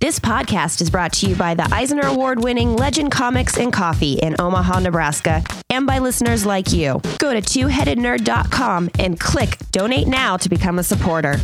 This podcast is brought to you by the Eisner Award winning Legend Comics and Coffee in Omaha, Nebraska, and by listeners like you. Go to twoheadednerd.com and click donate now to become a supporter.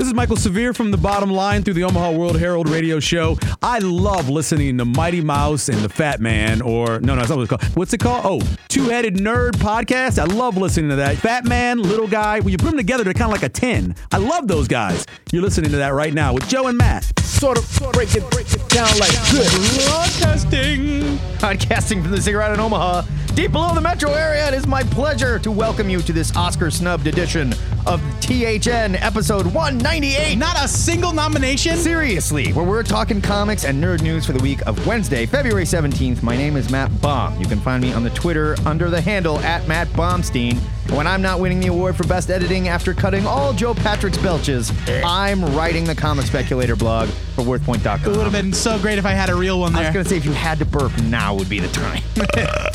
This is Michael Severe from The Bottom Line through the Omaha World Herald radio show. I love listening to Mighty Mouse and The Fat Man, or no, no, that's not what it's called. What's it called? Oh, Two Headed Nerd Podcast. I love listening to that. Fat Man, Little Guy. When you put them together, they're kind of like a 10. I love those guys. You're listening to that right now with Joe and Matt. Sort of, sort of break it, break it down like this. Broadcasting. Podcasting from the Ziggurat in Omaha, deep below the metro area, it is my pleasure to welcome you to this Oscar snubbed edition of THN episode 198. Not a single nomination? Seriously, where we're talking comics and nerd news for the week of Wednesday, February 17th. My name is Matt Baum. You can find me on the Twitter under the handle at Matt Baumstein. When I'm not winning the award for best editing after cutting all Joe Patrick's belches, I'm writing the comic speculator blog for WorthPoint.com. It would have been so great if I had a real one there. I was gonna say if you had to burp, now would be the time.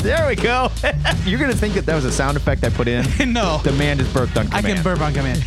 there we go. You're gonna think that that was a sound effect I put in. no. The man just burped on command. I can burp on command.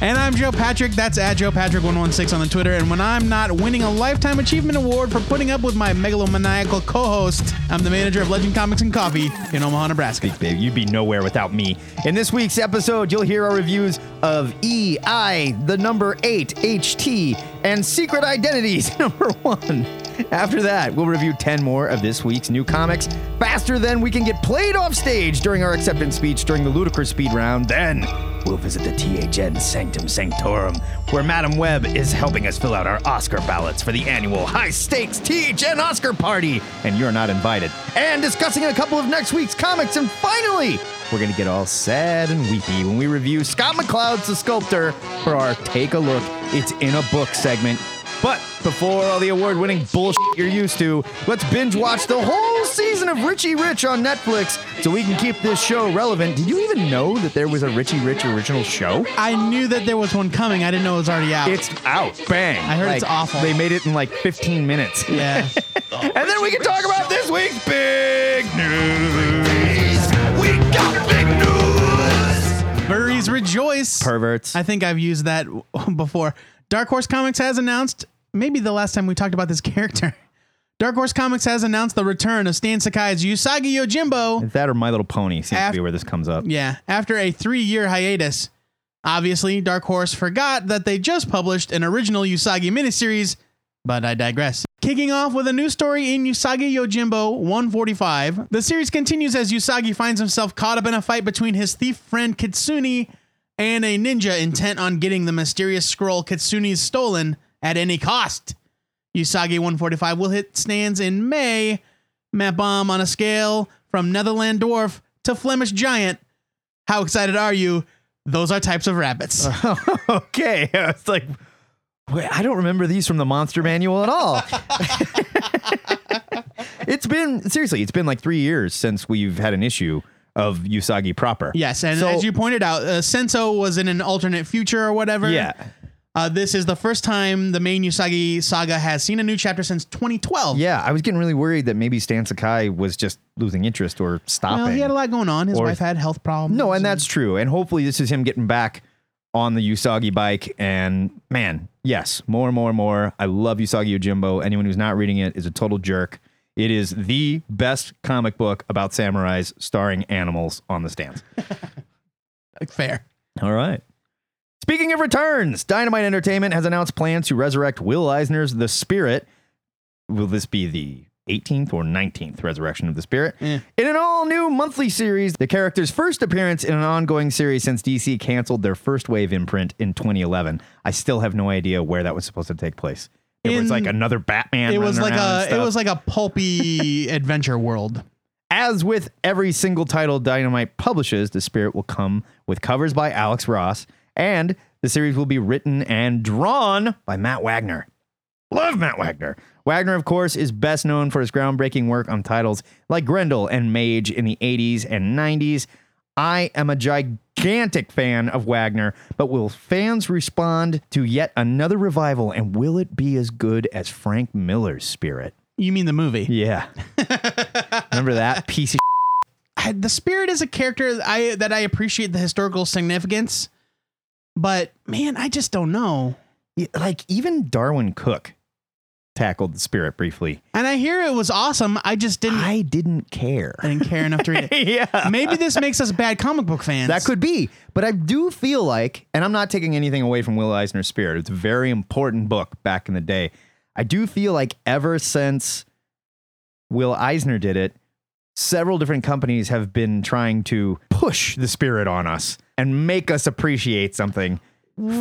And I'm Joe Patrick. That's at Joe Patrick116 on the Twitter. And when I'm not winning a Lifetime Achievement Award for putting up with my megalomaniacal co host, I'm the manager of Legend Comics and Coffee in Omaha, Nebraska. Babe, you'd be nowhere without me. In this week's episode, you'll hear our reviews of E, I, the number 8, HT, and Secret Identities, number 1. After that, we'll review 10 more of this week's new comics faster than we can get played off stage during our acceptance speech during the ludicrous speed round. Then, we'll visit the THN Sanctum Sanctorum, where Madam Webb is helping us fill out our Oscar ballots for the annual high stakes THN Oscar party, and you're not invited. And discussing a couple of next week's comics, and finally, we're gonna get all sad and weepy when we review Scott McCloud's The Sculptor for our Take a Look, It's in a Book segment. But before all the award winning bullshit you're used to, let's binge watch the whole season of Richie Rich on Netflix so we can keep this show relevant. Did you even know that there was a Richie Rich original show? I knew that there was one coming. I didn't know it was already out. It's out. Bang. I heard it's awful. They made it in like 15 minutes. yeah. Oh, and then we can talk about this week's big news. We got big news. Furries rejoice. Perverts. I think I've used that before. Dark Horse Comics has announced, maybe the last time we talked about this character. Dark Horse Comics has announced the return of Stan Sakai's Usagi Yojimbo. that or My Little Pony seems Af- to be where this comes up. Yeah, after a three year hiatus. Obviously, Dark Horse forgot that they just published an original Usagi miniseries, but I digress. Kicking off with a new story in Usagi Yojimbo 145, the series continues as Usagi finds himself caught up in a fight between his thief friend Kitsune and a ninja intent on getting the mysterious scroll Kitsune's stolen at any cost. Usagi 145 will hit stands in May. Matt Bomb on a scale from Netherland dwarf to Flemish giant. How excited are you? Those are types of rabbits. okay. I was like, wait, I don't remember these from the Monster Manual at all. it's been, seriously, it's been like three years since we've had an issue of Usagi proper. yes, and So- as you pointed out, uh, Senso was in an alternate future or whatever. Yeah. Uh, this is the first time the main Usagi saga has seen a new chapter since 2012. Yeah. I was getting really worried that maybe Stan Sakai was just losing interest or stopping. Well, he had a lot going on. His Or- wife had health problems. No, and that's true. And hopefully this is him getting back on the Usagi bike. And man, yes, more and more and more. I love Usagi Yojimbo. Anyone who's not reading it is a total jerk. It is the best comic book about samurais starring animals on the stands. fair. All right. Speaking of returns, Dynamite Entertainment has announced plans to resurrect Will Eisner's The Spirit. Will this be the 18th or 19th resurrection of the Spirit? Eh. In an all new monthly series, the character's first appearance in an ongoing series since DC canceled their first wave imprint in 2011. I still have no idea where that was supposed to take place. It was like another Batman. It was like a it was like a pulpy adventure world. As with every single title Dynamite publishes, The Spirit will come with covers by Alex Ross, and the series will be written and drawn by Matt Wagner. Love Matt Wagner. Wagner, of course, is best known for his groundbreaking work on titles like Grendel and Mage in the 80s and 90s. I am a gigantic fan of Wagner, but will fans respond to yet another revival, and will it be as good as Frank Miller's Spirit? You mean the movie? Yeah. Remember that piece of I- the spirit is a character that I that I appreciate the historical significance, but man, I just don't know. Like even Darwyn Cooke tackled the spirit briefly. And I hear it was awesome. I just didn't. I didn't care. I didn't care enough to read it. yeah. Maybe this makes us bad comic book fans. That could be. But I do feel like, and I'm not taking anything away from Will Eisner's Spirit. It's a very important book back in the day. I do feel like ever since Will Eisner did it, several different companies have been trying to push the spirit on us and make us appreciate something,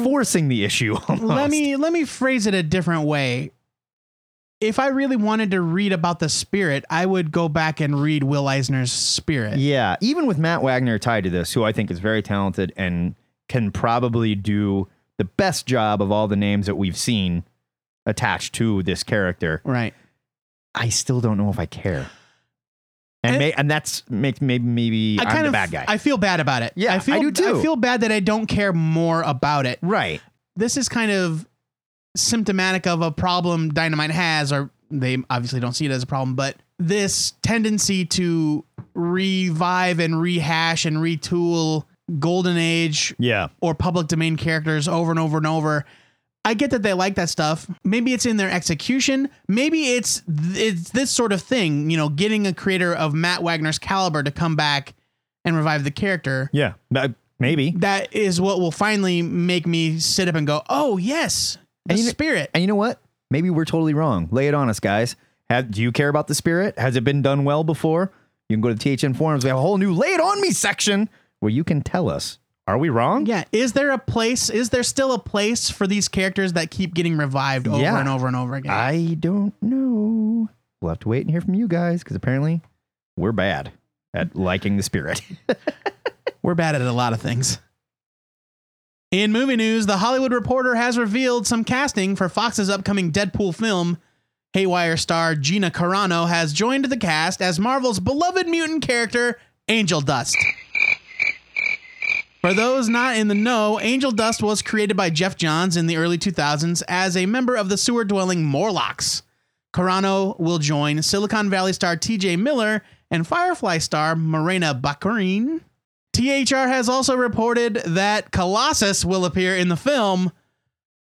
forcing the issue. Almost. let me let me phrase it a different way. If I really wanted to read about the spirit, I would go back and read Will Eisner's Spirit. Yeah, even with Matt Wagner tied to this, who I think is very talented and can probably do the best job of all the names that we've seen attached to this character. Right. I still don't know if I care. And And- may, and that's makes maybe maybe I I'm kind the of bad guy. I feel bad about it. Yeah, I feel I do too. I feel bad that I don't care more about it. right. This is kind of symptomatic of a problem Dynamite has, or they obviously don't see it as a problem, but this tendency to revive and rehash and retool Golden Age Yeah. or public domain characters over and over and over. I get that they like that stuff. Maybe it's in their execution. Maybe it's it's this sort of thing, you know, getting a creator of Matt Wagner's caliber to come back and revive the character. Yeah. Maybe. That is what will finally make me sit up and go, "Oh, yes, the And you know- spirit." And you know what? Maybe we're totally wrong. Lay it on us, guys. Have, do you care about the spirit? Has it been done well before? You can go to THN forums. We have a whole new "Lay It On Me" section where you can tell us: Are we wrong? Yeah, is there a place? Is there still a place for these characters that keep getting revived over Yeah. and over and over again? I don't know. We'll have to wait and hear from you guys because apparently we're bad at liking the spirit. We're bad at a lot of things. In movie news, The Hollywood Reporter has revealed some casting for Fox's upcoming Deadpool film. Haywire star Gina Carano has joined the cast as Marvel's beloved mutant character, Angel Dust. For those not in the know, Angel Dust was created by Geoff Johns in the early 2000s as a member of the sewer dwelling Morlocks. Carano will join Silicon Valley star TJ Miller and Firefly star Morena Baccarin. THR has also reported that Colossus will appear in the film,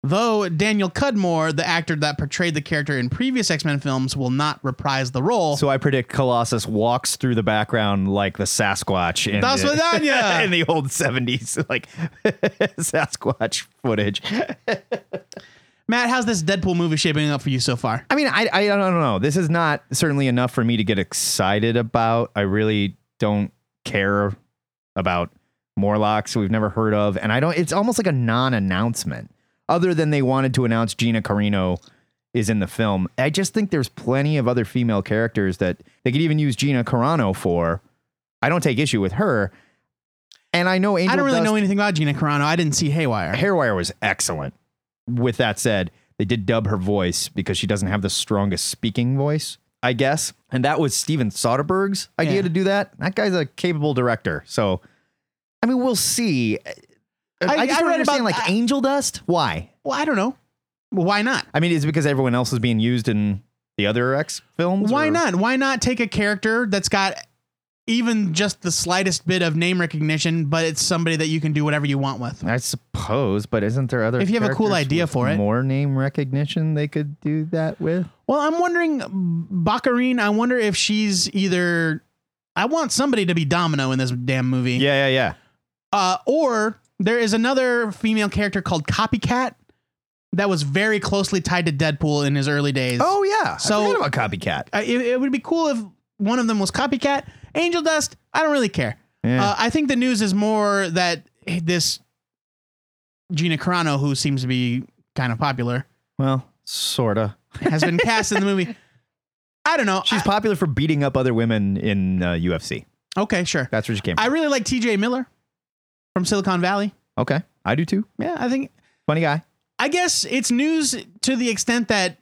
though Daniel Cudmore, the actor that portrayed the character in previous X Men films, will not reprise the role. so I predict Colossus walks through the background like the Sasquatch in, the, in the old 70s, like Sasquatch footage. Matt, how's this Deadpool movie shaping up for you so far? I mean, I, I don't know. This is not certainly enough for me to get excited about. I really don't care about Morlocks we've never heard of. And I don't, it's almost like a non announcement, other than they wanted to announce Gina Carano is in the film. I just think there's plenty of other female characters that they could even use Gina Carano for. I don't take issue with her. And I know Angel I don't really Dust- know anything about Gina Carano. I didn't see Haywire. Haywire was excellent. With that said, they did dub her voice because she doesn't have the strongest speaking voice, I guess. And that was Steven Soderbergh's idea Yeah. to do that. That guy's a capable director. So, I mean, we'll see. I, I- just I don't read understand, about- like Angel Dust. Why? Well, I don't know. Well, why not? I mean, is it because everyone else is being used in the other X films? Why or- not? Why not take a character that's got even just the slightest bit of name recognition, but it's somebody that you can do whatever you want with? I suppose, but isn't there other? If you have a cool idea for it. more name recognition they could do that with. Well, I'm wondering, Baccarin, I wonder if she's either. I want somebody to be Domino in this damn movie. Yeah, yeah, yeah. Uh, or there is another female character called Copycat that was very closely tied to Deadpool in his early days. Oh yeah. So- I about Copycat. Uh, it, it would be cool if one of them was Copycat. Angel Dust, I don't really care. Yeah. Uh, I think the news is more that this Gina Carano, who seems to be kind of popular, well, sorta. has been cast in the movie. I don't know. She's popular for beating up other women in uh, UFC. Okay, sure. That's where she came from. I really like TJ Miller from Silicon Valley. okay. I do too. Yeah, I think Funny guy. I guess it's news to the extent that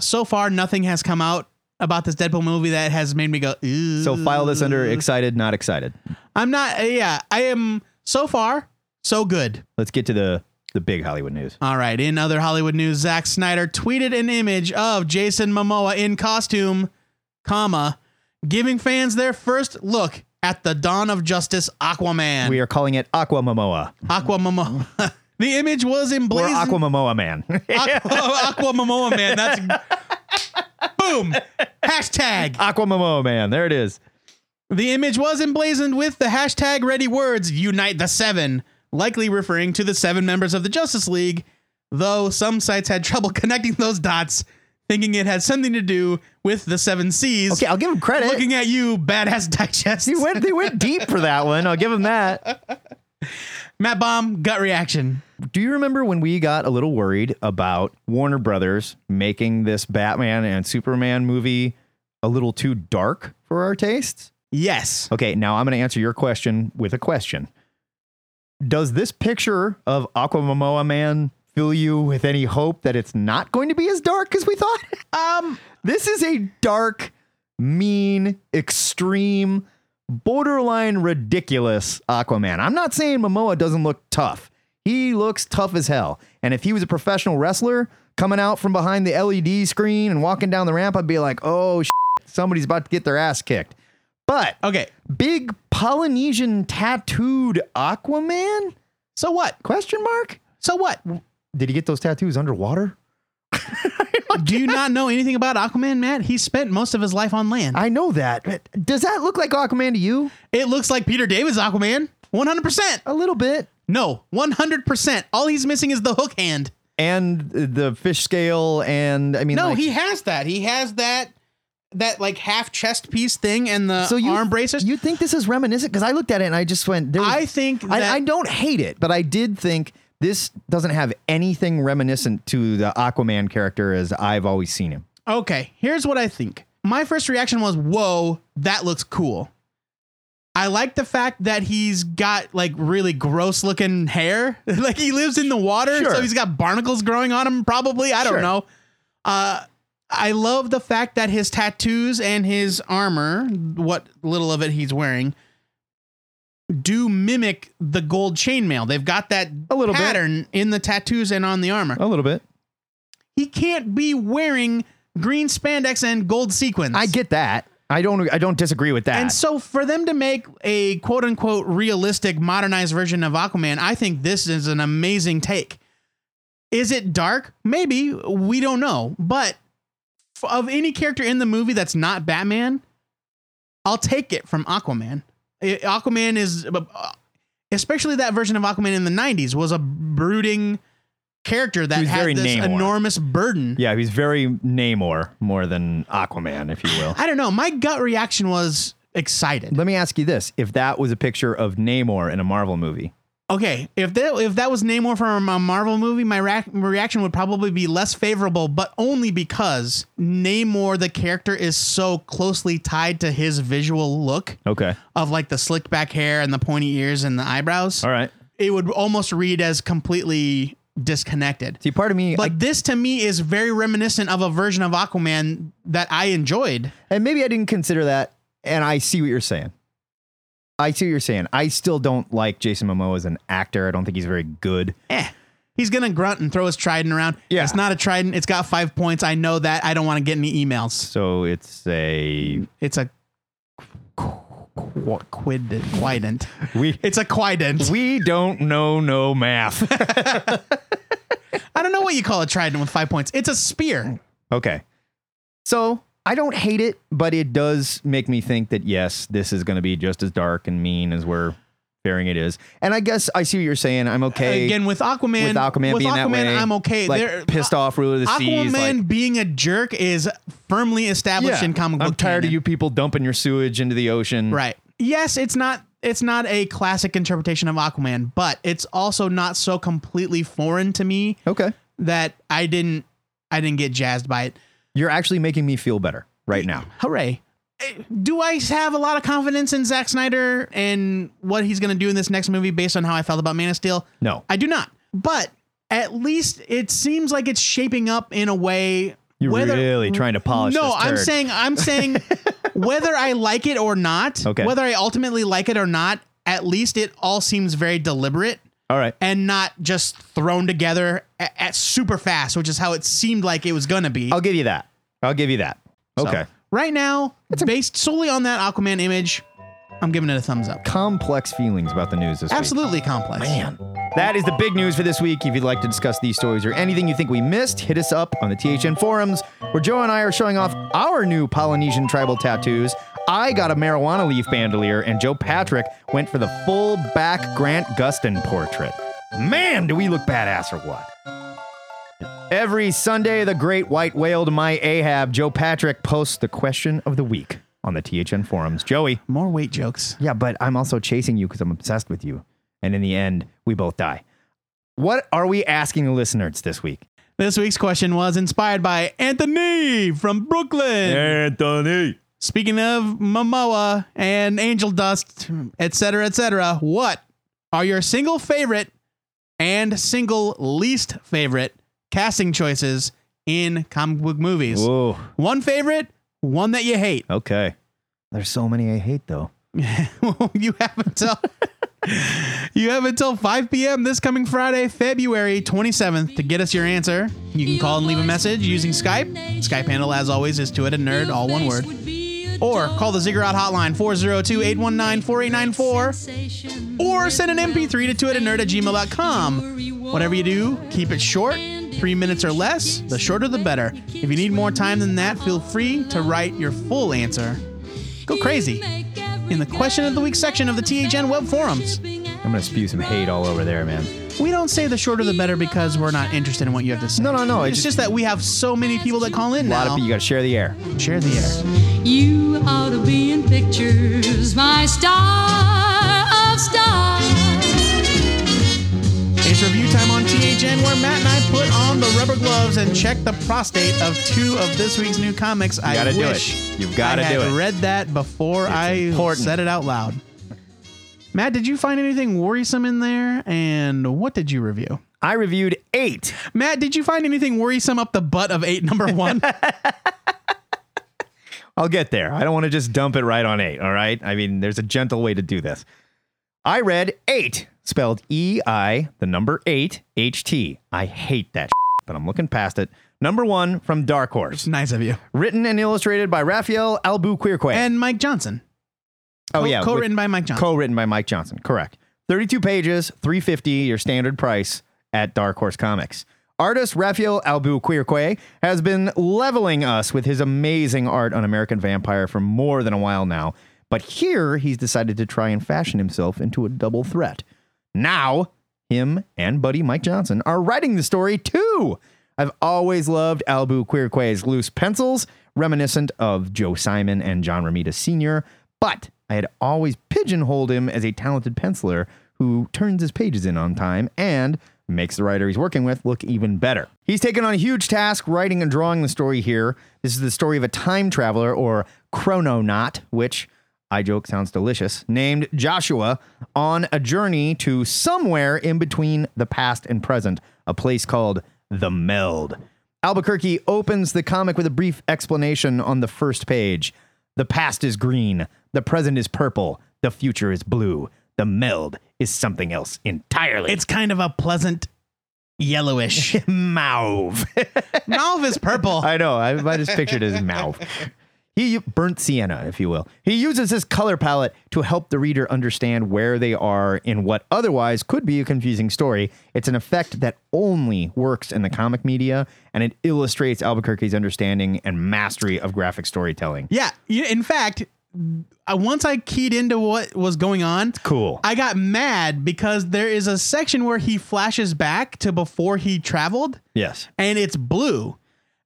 so far nothing has come out about this Deadpool movie that has made me go. Ew. So file this under excited, not excited. I'm not. Yeah, I am. So far, so good. Let's get to the the big Hollywood news. All right. In other Hollywood news, Zack Snyder tweeted an image of Jason Momoa in costume, comma, giving fans their first look at the Dawn of Justice Aquaman. We are calling it Aqua Momoa. Aqua Momoa. The image was or emblazoned. Aqua Momoa Man. Aqua, Aqua Momoa man. That's boom. Hashtag. Aqua Momoa Man. There it is. The image was emblazoned with the hashtag ready words unite the seven, likely referring to the seven members of the Justice League, though some sites had trouble connecting those dots, thinking it had something to do with the seven C's. Okay, I'll give him credit. Looking at you, badass digest. He went, they went deep for that one. I'll give him that. Matt Bomb, gut reaction. Do you remember when we got a little worried about Warner Brothers making this Batman and Superman movie a little too dark for our tastes? Yes. Okay, now I'm going to answer your question with a question. Does this picture of Aqua Momoa Man fill you with any hope that it's not going to be as dark as we thought? Um, This is a dark, mean, extreme, borderline ridiculous Aquaman. I'm not saying Momoa doesn't look tough. He looks tough as hell. And if he was a professional wrestler coming out from behind the LED screen and walking down the ramp, I'd be like, oh, shit, somebody's about to get their ass kicked. But okay. big Polynesian tattooed Aquaman? So what? Question mark? So what? Did he get those tattoos underwater? Do you not know anything about Aquaman, Matt? He spent most of his life on land. I know that. But does that look like Aquaman to you? it looks like Peter David's Aquaman. 100%. A little bit. No, 100%. All he's missing is the hook hand. and the fish scale and I mean No, like, he has that. He has that that like half chest piece thing and the so you arm bracers. You think this is reminiscent because I looked at it and I just went. Was, I think that I, I don't hate it, but I did think this doesn't have anything reminiscent to the Aquaman character as I've always seen him. Okay, here's what I think. My first reaction was, "Whoa, that looks cool." I like the fact that he's got like really gross looking hair. like he lives in the water, Sure. so he's got barnacles growing on him probably. I don't Sure. know. Uh I love the fact that his tattoos and his armor, what little of it he's wearing, do mimic the gold chainmail. They've got that A little bit. pattern in the tattoos and on the armor. A little bit. He can't be wearing green spandex and gold sequins. I get that. I don't. I don't disagree with that. And so for them to make a quote unquote realistic modernized version of Aquaman, I think this is an amazing take. Is it dark? Maybe. We don't know. But of any character in the movie that's not Batman, I'll take it from Aquaman. Aquaman is uh, especially that version of Aquaman in the 90s was a brooding character that very this Namor. enormous burden. yeah, he's very Namor more than Aquaman, if you will. I don't know. My gut reaction was excited. Let me ask you this: If that was a picture of Namor in a Marvel movie, Okay, if that if that was Namor from a Marvel movie, my ra- reaction would probably be less favorable, but only because Namor the character is so closely tied to his visual look okay, of like the slick back hair and the pointy ears and the eyebrows. all right. It would almost read as completely disconnected. See, part of me, But this to me is very reminiscent of a version of Aquaman that I enjoyed. And maybe I didn't consider that. And I see what you're saying. I see what you're saying. I still don't like Jason Momoa as an actor. I don't think he's very good. eh. He's gonna grunt and throw his trident around. Yeah. It's not a trident. It's got five points. I know that. I don't want to get any emails. So it's a It's a qu- quid quident. we It's a quident. we don't know no math. I don't know what you call a trident with five points. It's a spear. okay. So I don't hate it, but it does make me think that yes, this is going to be just as dark and mean as we're fearing it is. And I guess I see what you're saying. I'm okay Again, with Aquaman, with Aquaman with being that Aquaman, way. I'm okay. Like There- pissed uh, off ruler of the Aquaman seas. Like, being a jerk is firmly established in comic book. I'm tired of you people dumping your sewage into the ocean. Right. Yes, it's not it's not a classic interpretation of Aquaman, but it's also not so completely foreign to me Okay. that I didn't I didn't get jazzed by it. You're actually making me feel better right now. Hooray. Do I have a lot of confidence in Zack Snyder and what he's going to do in this next movie based on how I felt about Man of Steel? No. I do not. But at least it seems like it's shaping up in a way. You're whether- really trying to polish No, this I'm saying I'm saying whether I like it or not, Okay. whether I ultimately like it or not, at least it all seems very deliberate All right. and not just thrown together at, at super fast, which is how it seemed like it was going to be. I'll give you that. I'll give you that. So, Okay. Right now, it's based solely on that Aquaman image, I'm giving it a thumbs up. Complex feelings about the news this week. Absolutely complex. Man. That is the big news for this week. If you'd like to discuss these stories or anything you think we missed, hit us up on the THN forums where Joe and I are showing off our new Polynesian tribal tattoos. I got a marijuana leaf bandolier, and Joe Patrick went for the full back Grant Gustin portrait. Man, do we look badass or what? Every Sunday, the great white whale to my Ahab, Joe Patrick posts the question of the week on the THN forums. Joey, More weight jokes. yeah, but I'm also chasing you because I'm obsessed with you. And in the end, we both die. What are we asking the listeners this week? This week's question was inspired by Anthony from Brooklyn. Anthony. Speaking of Momoa and Angel Dust, etc., etc., what are your single favorite and single least favorite casting choices in comic book movies? Whoa. One favorite, one that you hate. Okay. There's so many I hate though. you have until you have until 5 p.m. this coming Friday, February 27th, to get us your answer. You can call and leave a message using Skype. Skype handle, as always, is two a nerd, all one word. Or call the Ziggurat hotline 402 819 4894 or send an MP3 to twoheadednerd at gmail.com. Whatever you do, keep it short, three minutes or less. The shorter the better. If you need more time than that, feel free to write your full answer. Go crazy in the question of the week section of the THN web forums. I'm gonna spew some hate all over there, man. We don't say the shorter the better because we're not interested in what you have to say. No, no, no, It's it's just that we have so many people that call in A lot now. of people you gotta share the air. Share the air. You ought to be in pictures, my star of stars. It's review time on THN where Matt and I put on the rubber gloves and check the prostate of two of this week's new comics. I gotta do it. You've gotta I do had it. read that before I important. said it out loud. Matt, did you find anything worrisome in there? And what did you review? I reviewed eight. Matt, did you find anything worrisome up the butt of eight number one? I'll get there. I don't want to just dump it right on eight, all right? I mean, there's a gentle way to do this. I read eight, spelled E I, the number eight, H T. I hate that, but I'm looking past it. Number one from Dark Horse. nice of you. Written and illustrated by Rafael Albuquerque. And Mike Johnson. Oh, Co- yeah. Co-written by Mike Johnson. Co-written by Mike Johnson. Correct. 32 pages, 350 your standard price at Dark Horse Comics. Artist Rafael Albuquerque has been leveling us with his amazing art on American Vampire for more than a while now, but here he's decided to try and fashion himself into a double threat. Now, him and buddy Mike Johnson are writing the story too. I've always loved Albuquerque's loose pencils, reminiscent of Joe Simon and John Romita Sr., but I had always pigeonholed him as a talented penciler who turns his pages in on time and makes the writer he's working with look even better. He's taken on a huge task writing and drawing the story here. This is the story of a time traveler or chrononaut, which I joke sounds delicious, named Joshua on a journey to somewhere in between the past and present, a place called the Meld. Albuquerque opens the comic with a brief explanation on the first page. The past is green, the present is purple, the future is blue. The meld is something else entirely. It's kind of a pleasant yellowish. mauve. Mauve is purple. I know. I, I just pictured it as mauve. He burnt sienna, if you will. He uses his color palette to help the reader understand where they are in what otherwise could be a confusing story. It's an effect that only works in the comic media, and it illustrates Albuquerque's understanding and mastery of graphic storytelling. yeah. In fact, I, once I keyed into what was going on, Cool. I got mad because there is a section where he flashes back to before he traveled yes. and it's blue.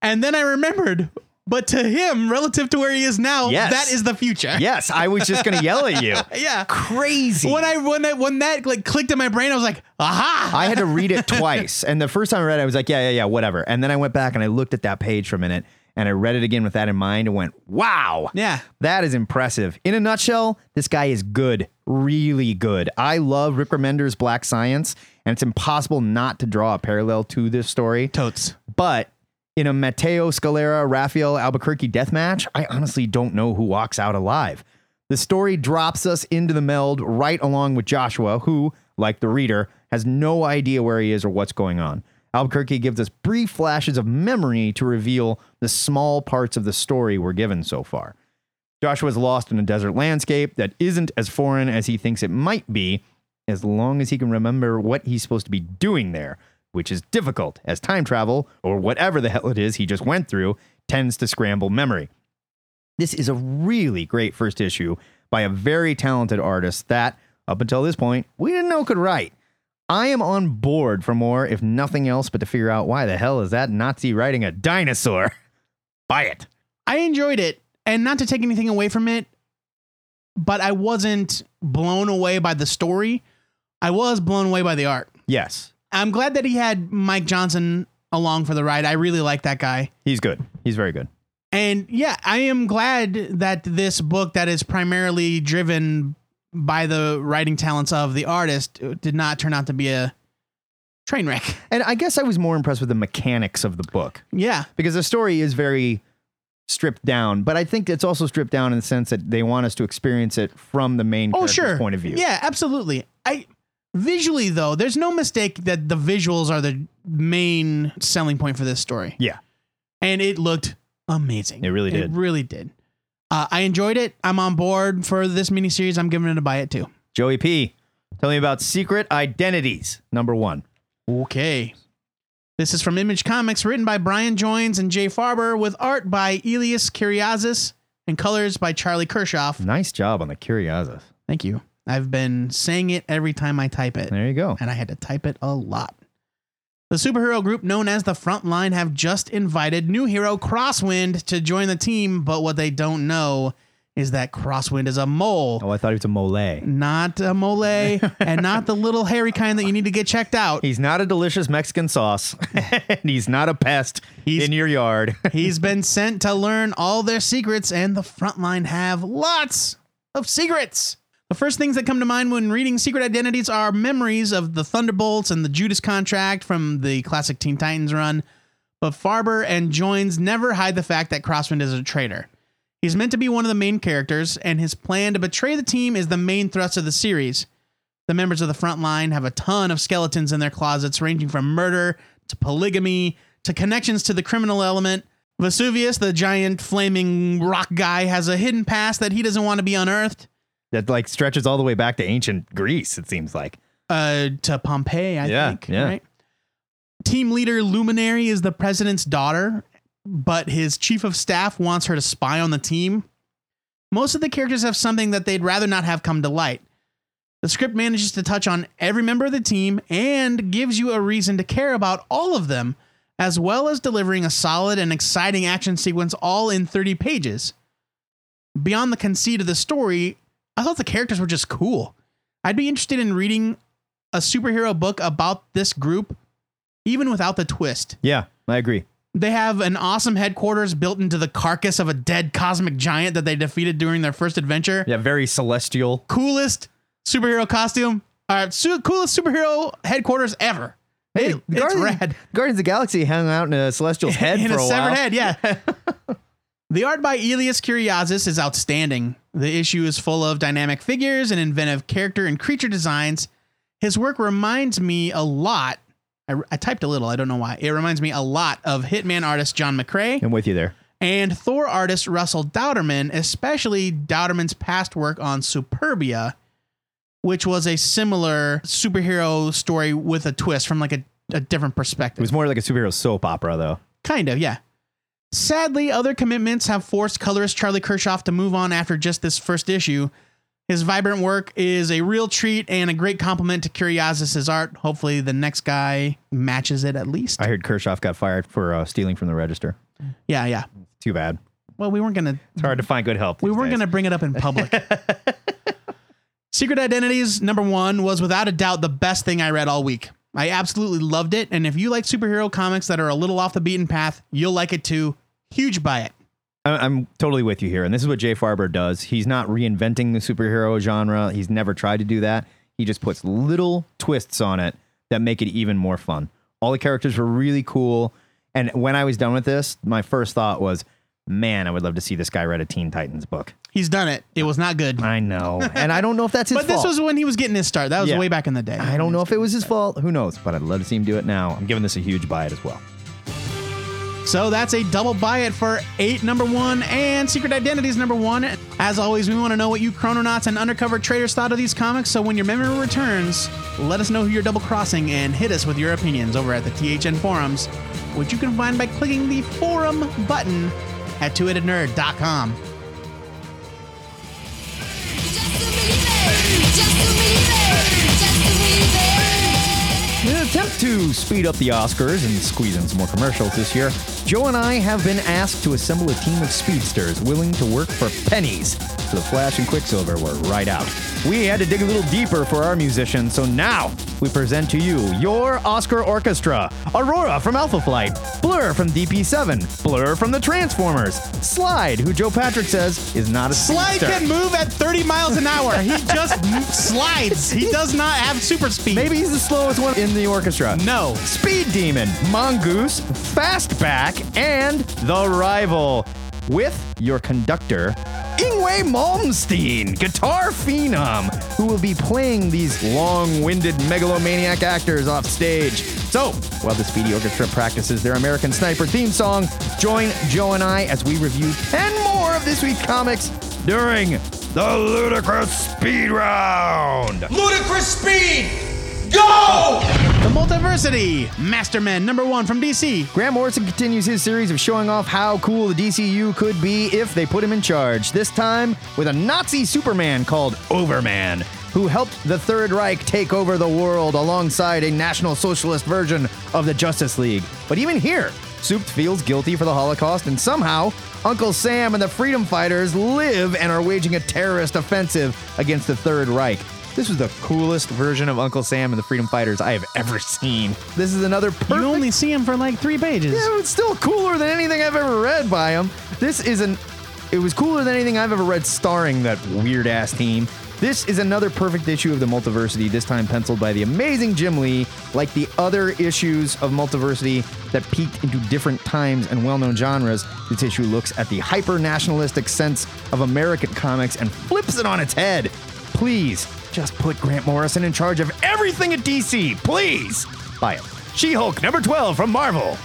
And then I remembered, but to him, relative to where he is now, Yes. that is the future. Yes, I was just going to yell at you. Yeah. Crazy. When I when that when that like clicked in my brain, I was like, aha! I had to read it twice. And the first time I read it, I was like, yeah, yeah, yeah, whatever. And then I went back and I looked at that page for a minute and I read it again with that in mind and went, wow. Yeah. That is impressive. In a nutshell, this guy is good, really good. I love Rick Remender's Black Science, and it's impossible not to draw a parallel to this story. Totes. But in a Matteo Scalera Raphael Albuquerque death match, I honestly don't know who walks out alive. The story drops us into the meld right along with Joshua, who, like the reader, has no idea where he is or what's going on. Albuquerque gives us brief flashes of memory to reveal the small parts of the story we're given so far. Joshua's lost in a desert landscape that isn't as foreign as he thinks it might be, as long as he can remember what he's supposed to be doing there, which is difficult, as time travel, or whatever the hell it is he just went through, tends to scramble memory. This is a really great first issue by a very talented artist that, up until this point, we didn't know could write. I am on board for more, if nothing else, but to figure out why the hell is that Nazi riding a dinosaur? Buy it. I enjoyed it, and not to take anything away from it, but I wasn't blown away by the story. I was blown away by the art. Yes, I'm glad that he had Mike Johnson along for the ride. I really like that guy. he's good. He's very good. And yeah, I am glad that this book that is primarily driven by the writing talents of the artist did not turn out to be a train wreck. And I guess I was more impressed with the mechanics of the book Yeah. because the story is very stripped down, but I think it's also stripped down in the sense that they want us to experience it from the main Oh, character's sure. point of view. Yeah, absolutely. I visually though, there's no mistake that the visuals are the main selling point for this story. Yeah. And it looked amazing. It really did. It really did. Uh, I enjoyed it. I'm on board for this miniseries. I'm giving it a buy it too. Joey P, tell me about Secret Identities, number one. Okay. This is from Image Comics, written by Brian Joines and Jay Faerber, with art by Elias Kyriazis and colors by Charlie Kirchoff. Nice job on the Kyriazis. Thank you. I've been saying it every time I type it, There you go. and I had to type it a lot. The superhero group known as the Frontline have just invited new hero Crosswind to join the team, but what they don't know is that Crosswind is a mole. Oh, I thought he was a mole. Not a mole, and not the little hairy kind that you need to get checked out. He's not a delicious Mexican sauce, and he's not a pest He's- in your yard. He's been sent to learn all their secrets, and the frontline have lots of secrets. The first things that come to mind when reading Secret Identities are memories of the Thunderbolts and the Judas contract from the classic Teen Titans run. But Faerber and Joines never hide the fact that Crosswind is a traitor. He's meant to be one of the main characters, and his plan to betray the team is the main thrust of the series. The members of the front line have a ton of skeletons in their closets, ranging from murder to polygamy to connections to the criminal element. Vesuvius, the giant flaming rock guy, has a hidden past that he doesn't want to be unearthed. That like stretches all the way back to ancient Greece, it seems like. Uh, to Pompeii, I Yeah, think. yeah. Right. Team leader Luminary is the president's daughter, but his chief of staff wants her to spy on the team. Most of the characters have something that they'd rather not have come to light. The script manages to touch on every member of the team and gives you a reason to care about all of them, as well as delivering a solid and exciting action sequence all in 30 pages. Beyond the conceit of the story, I thought the characters were just cool. I'd be interested in reading a superhero book about this group, even without the twist. Yeah, I agree. They have an awesome headquarters built into the carcass of a dead cosmic giant that they defeated during their first adventure. Yeah, very celestial. Coolest superhero costume. All right, su- coolest superhero headquarters ever. It- it's Guardians, rad. Guardians of the Galaxy hung out in a celestial's head in for a, a, severed while. head, yeah. the art by Elias Kyriazis is outstanding. The issue is full of dynamic figures and inventive character and creature designs. His work reminds me a lot. I, I typed a little, I don't know why. It reminds me a lot of Hitman artist John McCrea I'm with you there. and Thor artist Russell Dauterman, especially Dauterman's past work on Superbia, which was a similar superhero story with a twist from like a, a different perspective. It was more like a superhero soap opera, though. Kind of, yeah. Sadly, other commitments have forced colorist Charlie Kirchoff to move on after just this first issue. His vibrant work is a real treat and a great complement to Kyriazis's art. Hopefully, the next guy matches it at least. I heard Kershaw got fired for uh, stealing from the register. yeah, yeah. Too bad. Well, we weren't gonna It's hard to find good help. we weren't days. gonna bring it up in public. Secret Identities number one was without a doubt the best thing I read all week. I absolutely loved it, and if you like superhero comics that are a little off the beaten path, you'll like it too. Huge buy it. I- I'm totally with you here. And this is what Jay Faerber does. He's not reinventing the superhero genre. He's never tried to do that. He just puts little twists on it that make it even more fun. All the characters were really cool. And when I was done with this, my first thought was, man, I would love to see this guy write a Teen Titans book. He's done it. It was not good. I know. and I don't know if that's his But this was when he was getting his start. That was Yeah. way back in the day. I don't know if it was his fault. Who knows? But I'd love to see him do it now. I'm giving this a huge buy it as well. So that's a double buy it for eight number one and Secret Identities number one. As always, we want to know what you chrononauts and undercover traders thought of these comics. So when your memory returns, let us know who you're double crossing and hit us with your opinions over at the THN forums, which you can find by clicking the forum button at twoheadednerd.com. In an attempt to speed up the Oscars and squeeze in some more commercials this year, Joe and I have been asked to assemble a team of speedsters willing to work for pennies. So the Flash and Quicksilver were right out. We had to dig a little deeper for our musicians, so now we present to you your Oscar Orchestra Aurora from Alpha Flight, Blur from DP7, Blur from the Transformers, Slide, who Joe Patrick says is not a Slide speedster. can move at 30 miles an hour. He just slides. He does not have super speed. Maybe he's the slowest one in the orchestra. No. Speed Demon, Mongoose, Fastback, and The Rival. With your conductor, Yngwie Malmsteen, guitar phenom, who will be playing these long-winded megalomaniac actors off stage. So, while the Speedy Orchestra practices their American Sniper theme song, join Joe and I as we review 10 more of this week's comics during the Ludicrous Speed Round. Ludicrous speed! Go! The Multiversity, Mastermen number one from DC. Grant Morrison continues his series of showing off how cool the DCU could be if they put him in charge, this time with a Nazi Superman called Overman, who helped the Third Reich take over the world alongside a National Socialist version of the Justice League. But even here, Soup feels guilty for the Holocaust, and somehow, Uncle Sam and the Freedom Fighters live and are waging a terrorist offensive against the Third Reich. This was the coolest version of Uncle Sam and the Freedom Fighters I have ever seen. This is another perfect You only see him for like three pages. yeah, it's still cooler than anything I've ever read by him. This is an. It was cooler than anything I've ever read starring that weird ass team. This is another perfect issue of the Multiversity, this time penciled by the amazing Jim Lee. Like the other issues of Multiversity that peeked into different times and well known genres, this issue looks at the hyper nationalistic sense of American comics and flips it on its head. Please, just put Grant Morrison in charge of everything at DC, please! Buy it. She Hulk number 12 from Marvel.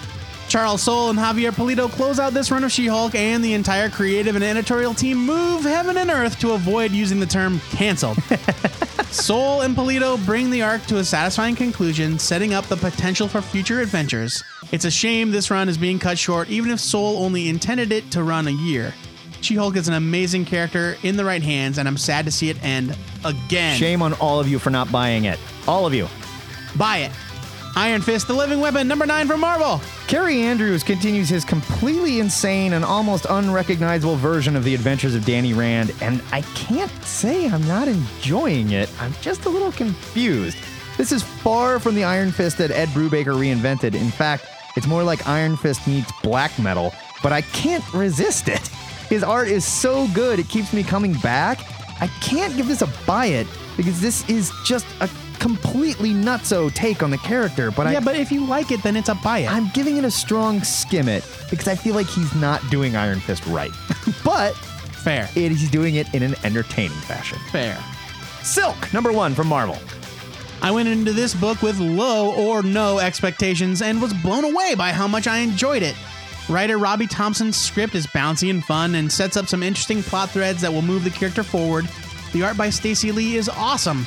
Charles Soule and Javier Pulido close out this run of She Hulk, and the entire creative and editorial team move heaven and earth to avoid using the term canceled. Soule and Pulido bring the arc to a satisfying conclusion, setting up the potential for future adventures. It's a shame this run is being cut short, even if Soule only intended it to run a year. She Hulk is an amazing character in the right hands, and I'm sad to see it end again. Shame on all of you for not buying it. All of you. Buy it. Iron Fist, the Living Weapon, number nine from Marvel. Kaare Andrews continues his completely insane and almost unrecognizable version of the adventures of Danny Rand, and I can't say I'm not enjoying it. I'm just a little confused. This is far from the Iron Fist that Ed Brubaker reinvented. In fact, it's more like Iron Fist meets black metal, but I can't resist it. His art is so good, it keeps me coming back. I can't give this a buy it because this is just a completely nutso take on the character, but I yeah, but if you like it, then it's a buy it. I'm giving it a strong skim it because I feel like he's not doing Iron Fist right. but Fair. it, he's doing it in an entertaining fashion. Fair. Silk, number one from Marvel. I went into this book with low or no expectations and was blown away by how much I enjoyed it. Writer Robbie Thompson's script is bouncy and fun and sets up some interesting plot threads that will move the character forward. The art by Stacey Lee is awesome.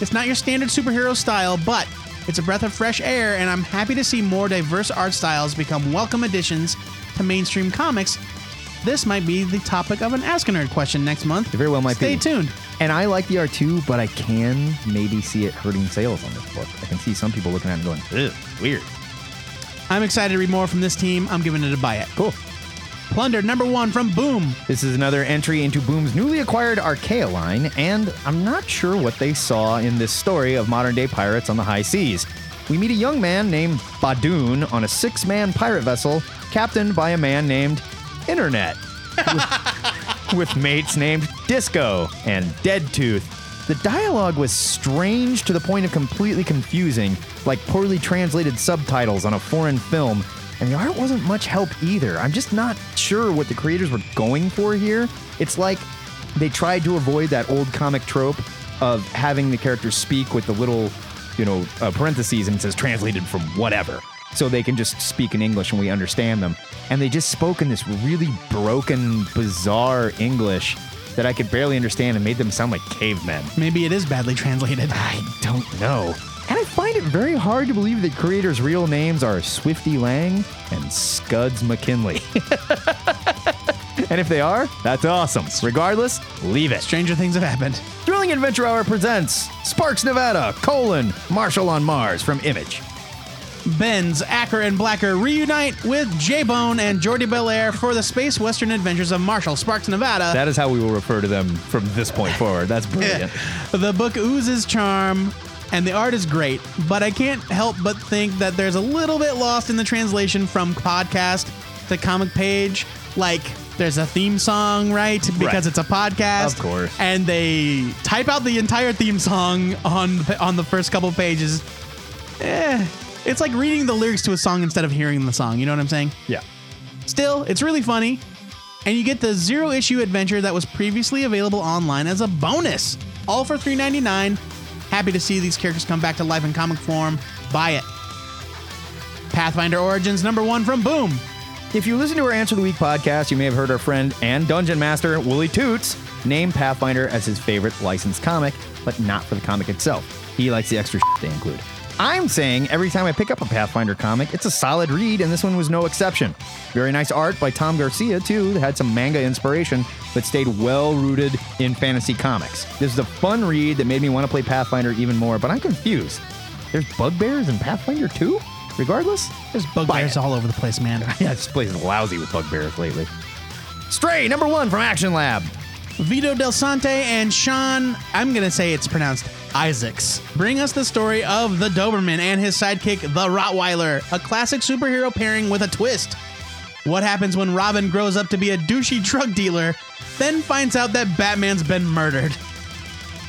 It's not your standard superhero style, but it's a breath of fresh air, and I'm happy to see more diverse art styles become welcome additions to mainstream comics. This might be the topic of an Ask a Nerd question next month. It very well might Stay be. tuned. And I like the art too, but I can maybe see it hurting sales on this book. I can see some people looking at it and going, ugh, weird. I'm excited to read more from this team. I'm giving it a buy it. Cool. Plunder number one from Boom. This is another entry into Boom's newly acquired Archaia line, and I'm not sure what they saw in this story of modern day pirates on the high seas. We meet a young man named Badoon on a six man pirate vessel captained by a man named Internet, with, with mates named Disco and Dead Tooth. The dialogue was strange to the point of completely confusing, like poorly translated subtitles on a foreign film, and the art wasn't much help either. I'm just not sure what the creators were going for here. It's like they tried to avoid that old comic trope of having the characters speak with the little, you know, uh, parentheses and it says translated from whatever. so they can just speak in English and we understand them. And they just spoke in this really broken, bizarre English that I could barely understand and made them sound like cavemen. Maybe it is badly translated. I don't know. And I find it very hard to believe that creators' real names are Swifty Lang and Skuds McKinley. and if they are, that's awesome. Regardless, leave it. Stranger things have happened. Thrilling Adventure Hour presents Sparks Nevada, colon, Marshal on Mars from Image. Bens, Acker, and Blacker reunite with J Bone and Jordie Bellaire for the space western adventures of Marshall Sparks, Nevada. That is how we will refer to them from this point forward. That's brilliant. the book oozes charm and the art is great, but I can't help but think that there's a little bit lost in the translation from podcast to comic page. Like, there's a theme song, right? Because Right. it's a podcast. Of course. And they type out the entire theme song on on the first couple pages. Eh, it's like reading the lyrics to a song instead of hearing the song. You know what I'm saying? yeah. Still, it's really funny. And you get the zero issue adventure that was previously available online as a bonus. All for $3.99. Happy to see these characters come back to life in comic form. Buy it. Pathfinder Origins number one from Boom. If you listen to our Answer the Week podcast, you may have heard our friend and dungeon master, Wooly Toots, name Pathfinder as his favorite licensed comic, but not for the comic itself. He likes the extra shit they include. I'm saying every time I pick up a Pathfinder comic, it's a solid read, and this one was no exception. Very nice art by Tom Garcia, too, that had some manga inspiration, but stayed well rooted in fantasy comics. This is a fun read that made me want to play Pathfinder even more, but I'm confused. There's bugbears in Pathfinder too? Regardless, There's bugbears all over the place, man. yeah, this place is lousy with bugbears lately. Stray, number one from Action Lab. Vito Delsante and Sean, I'm going to say it's pronounced Isaacs, bring us the story of the Doberman and his sidekick, the Rottweiler, a classic superhero pairing with a twist. What happens when Robin grows up to be a douchey drug dealer, then finds out that Batman's been murdered?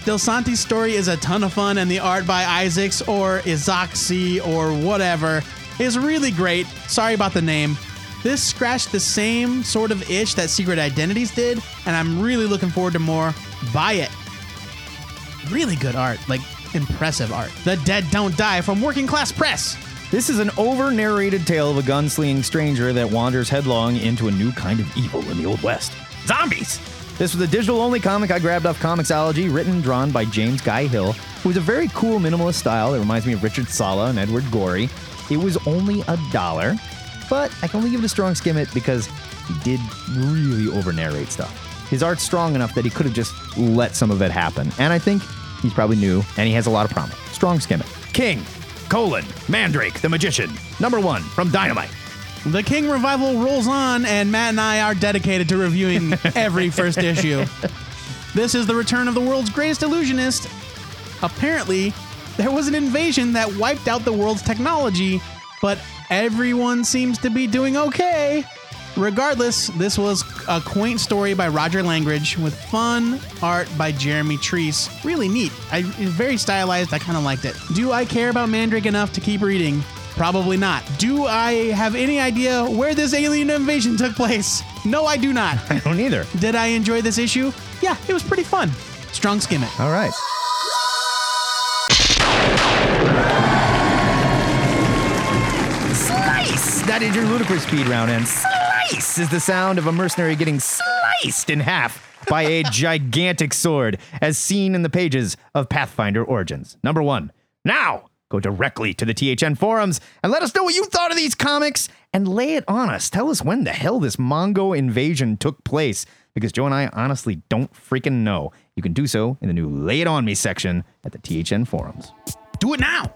Delsante's story is a ton of fun, and the art by Isaacs or Izaxi or whatever is really great. Sorry about the name. This scratched the same sort of itch that Secret Identities did, and I'm really looking forward to more. Buy it. Really good art, like impressive art. The Dead Don't Die from Working Class Press. This is an over narrated tale of a gunslinging stranger that wanders headlong into a new kind of evil in the Old West zombies. This was a digital only comic I grabbed off Comixology, written and drawn by James Guy Hill, who has a very cool minimalist style that reminds me of Richard Sala and Edward Gorey. It was only a dollar, but I can only give it a strong skim it because he did really over narrate stuff. His art's strong enough that he could have just let some of it happen, and I think he's probably new and he has a lot of promise. Strong skimming. King, colon, Mandrake, the magician, number one from Dynamite. The King revival rolls on, and Matt and I are dedicated to reviewing every first issue. This is the return of the world's greatest illusionist. Apparently, there was an invasion that wiped out the world's technology, but everyone seems to be doing okay. Regardless, this was a quaint story by Roger Langridge with fun art by Jeremy Treece. Really neat. I very stylized. I kind of liked it. Do I care about Mandrake enough to keep reading? Probably not. Do I have any idea where this alien invasion took place? No, I do not. I don't either. Did I enjoy this issue? Yeah, it was pretty fun. Strong skim it. All right. Slice! That is your ludicrous speed round, and slice is the sound of a mercenary getting sliced in half by a gigantic sword, as seen in the pages of Pathfinder Origins. Number one. Now, go directly to the THN forums and let us know what you thought of these comics and lay it on us. Tell us when the hell this Mongo invasion took place, because Joe and I honestly don't freaking know. You can do so in the new Lay It On Me section at the THN forums. Do it now.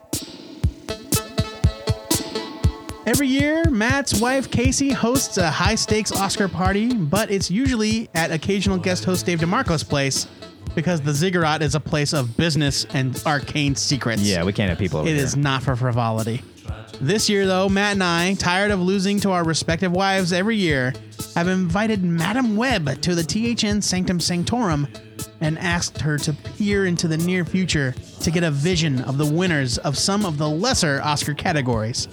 Every year, Matt's wife Casey hosts a high stakes Oscar party, but it's usually at occasional guest host Dave DeMarco's place because the Ziggurat is a place of business and arcane secrets. Yeah, we can't have people over It there. is not for frivolity. This year, though, Matt and I, tired of losing to our respective wives every year, have invited Madame Web to the THN Sanctum Sanctorum and asked her to peer into the near future to get a vision of the winners of some of the lesser Oscar categories.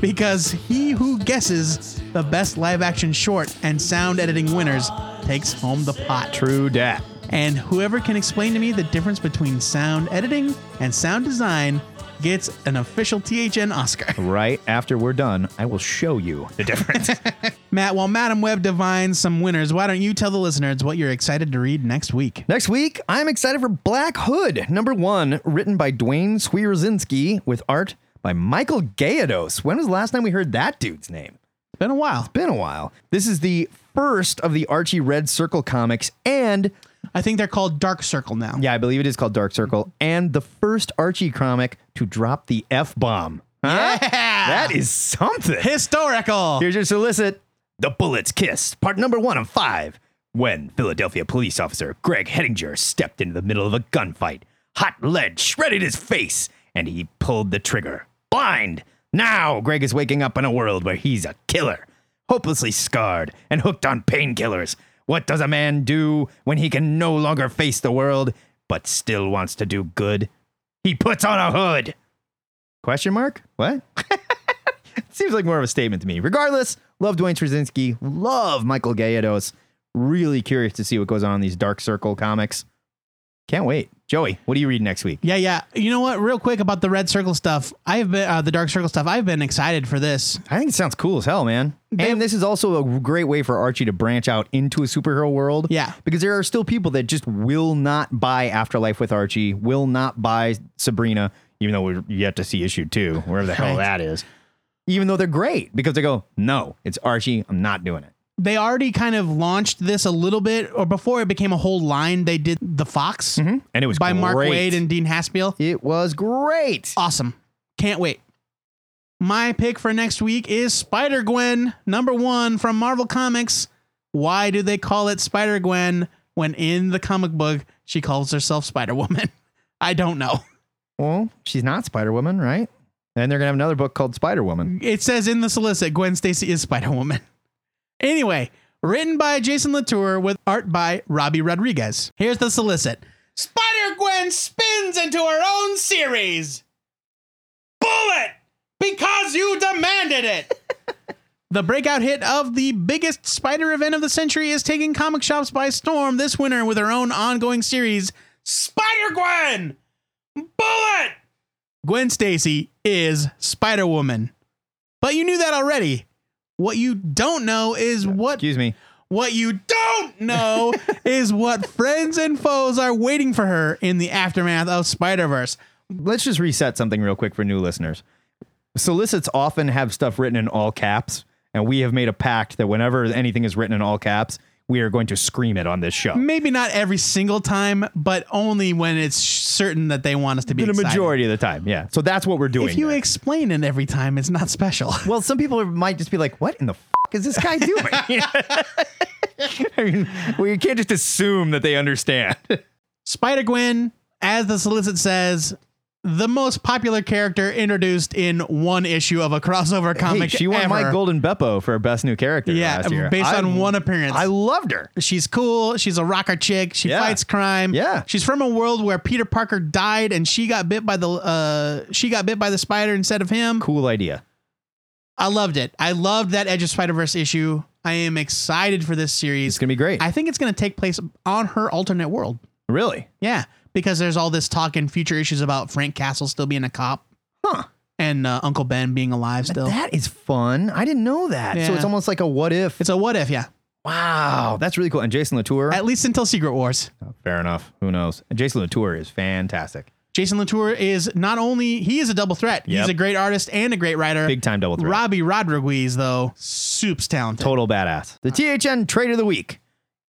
Because he who guesses the best live action short and sound editing winners takes home the pot. True dat. And whoever can explain to me the difference between sound editing and sound design gets an official THN Oscar. Right after we're done, I will show you the difference. Matt, while Madame Web divines some winners, why don't you tell the listeners what you're excited to read next week? Next week, I'm excited for Black Hood, number one, written by Duane Swierczynski with art by Michael Gaydos. When was the last time we heard that dude's name? It's been a while. It's Been a while. This is the first of the Archie Red Circle comics and I think they're called Dark Circle now. Yeah, I believe it is called Dark Circle, and the first Archie comic to drop the F bomb. Huh? Yeah. That is something. Historical. Here's your solicit The Bullet's Kiss, part number one of five. When Philadelphia police officer Greg Hettinger stepped into the middle of a gunfight, hot lead shredded his face, and he pulled the trigger. Blind! Now Greg is waking up in a world where he's a killer, hopelessly scarred and hooked on painkillers. What does a man do when he can no longer face the world, but still wants to do good? He puts on a hood. Question mark? What? Seems like more of a statement to me. Regardless, love Duane Straczynski, love Michael Gaydos. Really curious to see what goes on in these Dark Circle comics. Can't wait. Joey, what do you read next week? Yeah, yeah. You know what? Real quick about the Red Circle stuff. I've been uh, the Dark Circle stuff. I've been excited for this. I think it sounds cool as hell, man. They- and this is also a great way for Archie to branch out into a superhero world. Yeah. Because there are still people that just will not buy Afterlife with Archie, will not buy Sabrina, even though we're yet to see issue two, wherever the hell Right. that is. Even though they're great, because they go, no, it's Archie. I'm not doing it. They already kind of launched this a little bit, or before it became a whole line. They did the Fox mm-hmm. And it was by Mark great. Waid and Dean Haspiel. it was great. Awesome. Can't wait. My pick for next week is Spider Gwen, number one from Marvel Comics. Why do they call it Spider Gwen when in the comic book she calls herself Spider Woman? I don't know. Well, she's not Spider Woman, right? And they're gonna have another book called Spider Woman. It says in the solicit Gwen Stacy is Spider Woman. Anyway, written by Jason Latour with art by Robbi Rodriguez. Here's the solicit Spider Gwen spins into her own series. Bullet! Because you demanded it! the breakout hit of the biggest spider event of the century is taking comic shops by storm this winter with her own ongoing series, Spider Gwen! Bullet! Gwen Stacy is Spider Woman. But you knew that already. What you don't know is what Excuse me. what you don't know is what friends and foes are waiting for her in the aftermath of Spider-Verse. Let's just reset something real quick for new listeners. Solicits often have stuff written in all caps, and we have made a pact that whenever anything is written in all caps, we are going to scream it on this show. Maybe not every single time, but only when it's certain that they want us to be The excited. majority of the time, yeah. So that's what we're doing. If you there. explain it every time, it's not special. well, some people might just be like, "What in the f- is this guy doing?" I mean, well, you can't just assume that they understand. Spider Gwen, as the solicit says, the most popular character introduced in one issue of a crossover comic. hey, she won ever. my Golden Beppo for best new character Yeah, last year. based I- on one appearance. I loved her. She's cool. She's a rocker chick. She Yeah. fights crime. Yeah. She's from a world where Peter Parker died and she got bit by the uh she got bit by the spider instead of him. Cool idea. I loved it. I loved that Edge of Spider-Verse issue. I am excited for this series. It's gonna be great. I think it's going to take place on her alternate world. really? Yeah, because there's all this talk in future issues about Frank Castle still being a cop Huh. and uh, Uncle Ben being alive still. That is fun. I didn't know that. So it's almost like a what if. it's a what if, yeah. wow, that's really cool. And Jason Latour. At least until Secret Wars. Fair enough. Who knows? And Jason Latour is fantastic. Jason Latour is not only he is a double threat. Yep. He's a great artist and a great writer. Big time double threat. Robbi Rodriguez, though, soup's talented. Total badass. The THN Trade of the Week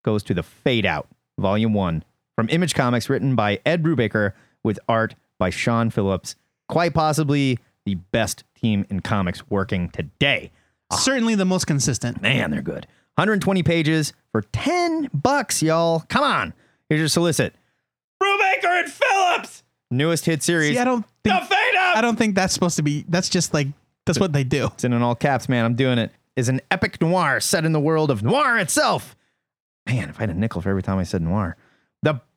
goes to the Fade Out, Volume 1, from Image Comics, written by Ed Brubaker with art by Sean Phillips. Quite possibly the best team in comics working today. Ah. Certainly the most consistent. Man, they're good. 120 pages for 10 bucks, y'all. Come on. Here's your solicit. Brubaker and Phillips! Newest hit series. See, I don't the think Fade Out! I don't think that's supposed to be. That's just like that's what they do. It's in all caps, man. I'm doing it. Is an epic noir set in the world of noir itself. Man, if I had a nickel for every time I said noir.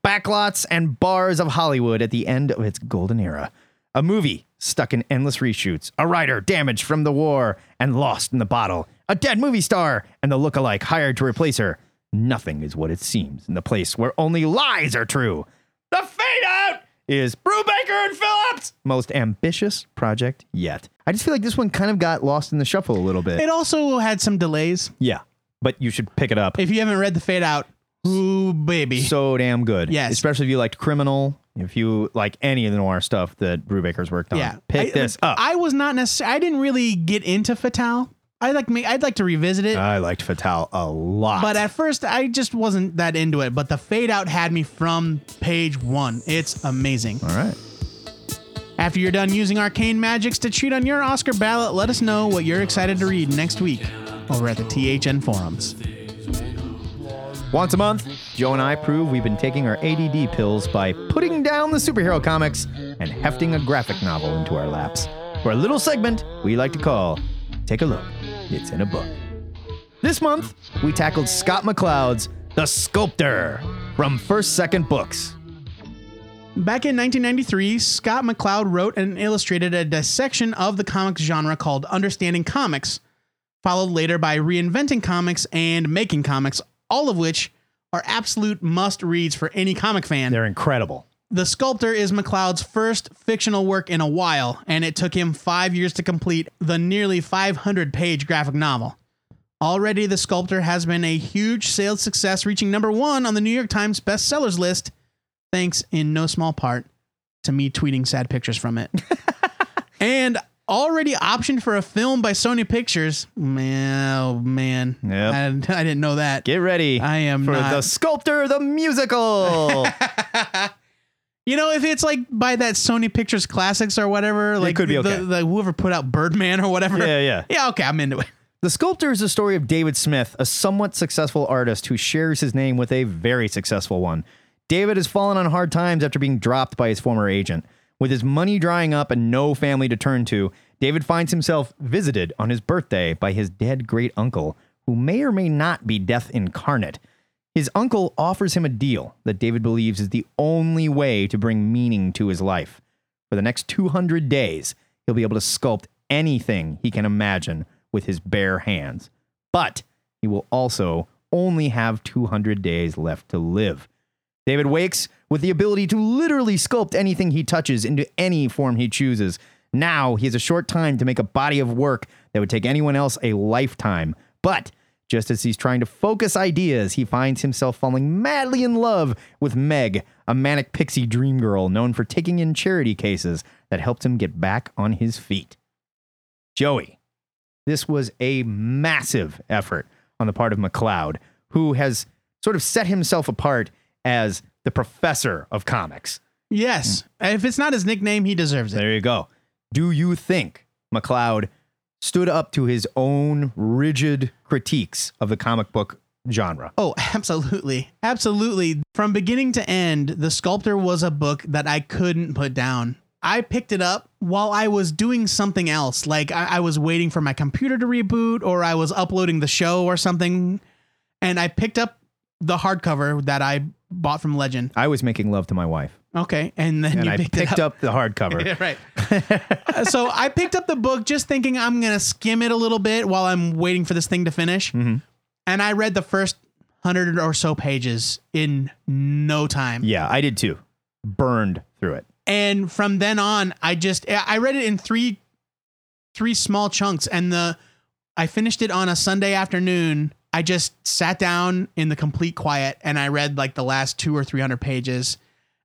Backlots and bars of Hollywood at the end of its golden era. A movie stuck in endless reshoots. A writer damaged from the war and lost in the bottle. A dead movie star and the look-alike hired to replace her. Nothing is what it seems in the place where only lies are true. The Fade Out is Brubaker and Phillips' most ambitious project yet. I just feel like this one kind of got lost in the shuffle a little bit. It also had some delays. yeah, but you should pick it up. If you haven't read the Fade Out, ooh baby, so damn good. Yes. Especially if you liked Criminal, if you like any of the noir stuff that Brubaker's worked on. yeah, Pick I, this up. I was not necessarily. I didn't really get into Fatale. I like me. I'd like to revisit it. I liked Fatale a lot. But at first, I just wasn't that into it. But the fade out had me from page one. It's amazing. All right. After you're done using arcane magics to cheat on your Oscar ballot, let us know what you're excited to read next week over at the THN forums. Once a month, Joe and I prove we've been taking our ADD pills by putting down the superhero comics and hefting a graphic novel into our laps for a little segment we like to call Take a Look, It's in a Book. This month, we tackled Scott McCloud's The Sculptor from First Second Books. Back in 1993, Scott McCloud wrote and illustrated a dissection of the comics genre called Understanding Comics, followed later by Reinventing Comics and Making Comics, all of which are absolute must reads for any comic fan. They're incredible. The Sculptor is McCloud's first fictional work in a while, and it took him five years to complete the nearly 500 page graphic novel. Already, The Sculptor has been a huge sales success, reaching number one on the New York Times bestsellers list, thanks in no small part to me tweeting sad pictures from it. and already optioned for a film by Sony Pictures. Man, oh man. Yep. I, I didn't know that. Get ready I am for not- The Sculptor, the musical. You know, if it's like by that Sony Pictures Classics or whatever, like could be the, the, whoever put out Birdman or whatever. Yeah, yeah. Yeah, okay, I'm into it. The Sculptor is the story of David Smith, a somewhat successful artist who shares his name with a very successful one. David has fallen on hard times after being dropped by his former agent. With his money drying up and no family to turn to, David finds himself visited on his birthday by his dead great uncle, who may or may not be death incarnate. His uncle offers him a deal that David believes is the only way to bring meaning to his life. For the next 200 days, he'll be able to sculpt anything he can imagine with his bare hands. But he will also only have 200 days left to live. David wakes with the ability to literally sculpt anything he touches into any form he chooses. Now he has a short time to make a body of work that would take anyone else a lifetime. But just as he's trying to focus ideas, he finds himself falling madly in love with Meg, a manic pixie dream girl known for taking in charity cases that helped him get back on his feet. Joey, this was a massive effort on the part of McCloud, who has sort of set himself apart as the professor of comics. Yes. If it's not his nickname, he deserves it. There you go. Do you think McCloud stood up to his own rigid critiques of the comic book genre? Oh, absolutely. Absolutely. From beginning to end, The Sculptor was a book that I couldn't put down. I picked it up while I was doing something else. Like I, I was waiting for my computer to reboot or I was uploading the show or something. And I picked up the hardcover that I bought from Legend. I was making love to my wife, Okay. And then and you I picked, picked up. up the hardcover. Yeah, right. Uh, so I picked up the book just thinking I'm gonna skim it a little bit while I'm waiting for this thing to finish, mm-hmm. and I read the first hundred or so pages in no time. Yeah, I did too. Burned through it. And from then on, I just I read it in three three small chunks, and the I finished it on a Sunday afternoon. I just sat down in the complete quiet and I read like the last two or three hundred pages,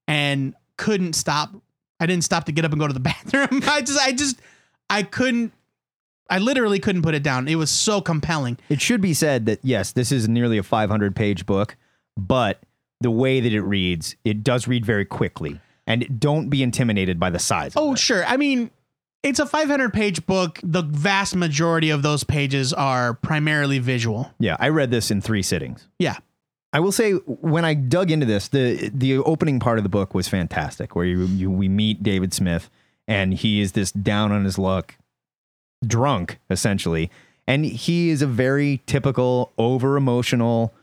and couldn't stop. I didn't stop to get up and go to the bathroom. I just I just I couldn't. I literally couldn't put it down. It was so compelling. It should be said that yes, this is nearly a 500 page book, but the way that it reads, it does read very quickly. And don't be intimidated by the size. Oh, of it. sure. I mean, it's a 500 page book. The vast majority of those pages are primarily visual. yeah, I read this in three sittings. Yeah. I will say when I dug into this, the the opening part of the book was fantastic, where you, you we meet David Smith, and he is this down on his luck, drunk essentially, and he is a very typical over emotional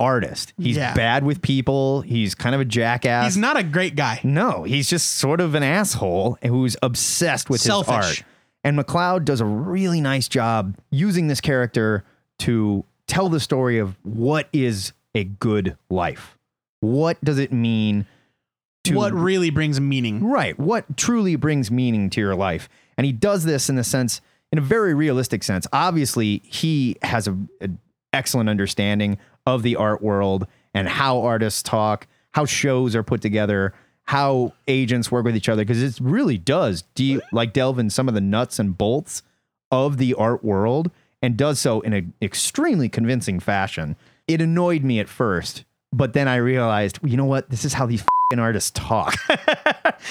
artist. He's Yeah. bad with people. He's kind of a jackass. He's not a great guy. No, he's just sort of an asshole who's obsessed with Selfish. his art. And McCloud does a really nice job using this character to tell the story of what is a good life. What does it mean to what really brings meaning. Right. What truly brings meaning to your life. And he does this in the sense, in a very realistic sense. Obviously, he has a, an excellent understanding of the art world and how artists talk, how shows are put together, how agents work with each other. Because it really does deep, like delve in some of the nuts and bolts of the art world and does so in an extremely convincing fashion. It annoyed me at first, but then I realized, you know what? This is how these fing artists talk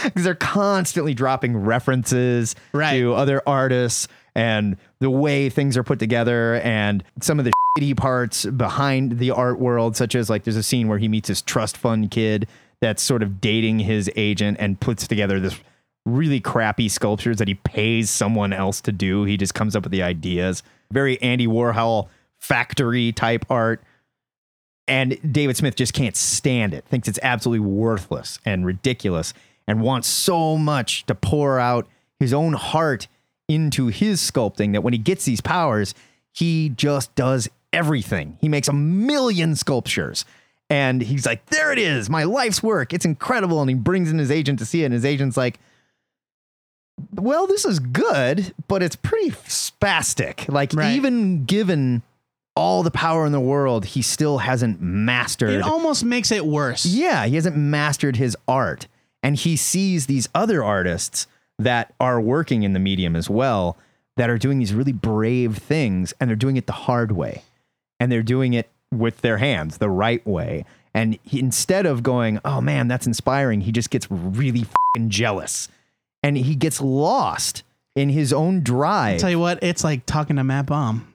because they're constantly dropping references Right. to other artists and the way things are put together and some of the shitty parts behind the art world, such as like there's a scene where he meets this trust fund kid that's sort of dating his agent and puts together this really crappy sculptures that he pays someone else to do. He just comes up with the ideas. Very Andy Warhol factory type art. And David Smith just can't stand it, thinks it's absolutely worthless and ridiculous, and wants so much to pour out his own heart into his sculpting that when he gets these powers, he just does everything. He makes a million sculptures. And he's like, there it is, my life's work. It's incredible. And he brings in his agent to see it. And his agent's like, well, this is good, but it's pretty spastic. Like, Right. even given all the power in the world, he still hasn't mastered. It almost makes it worse. Yeah, he hasn't mastered his art. And he sees these other artists that are working in the medium as well that are doing these really brave things and they're doing it the hard way. And they're doing it with their hands the right way. And he, instead of going, oh man, that's inspiring, he just gets really fing jealous and he gets lost in his own drive. Tell you what, it's like talking to Matt Baum.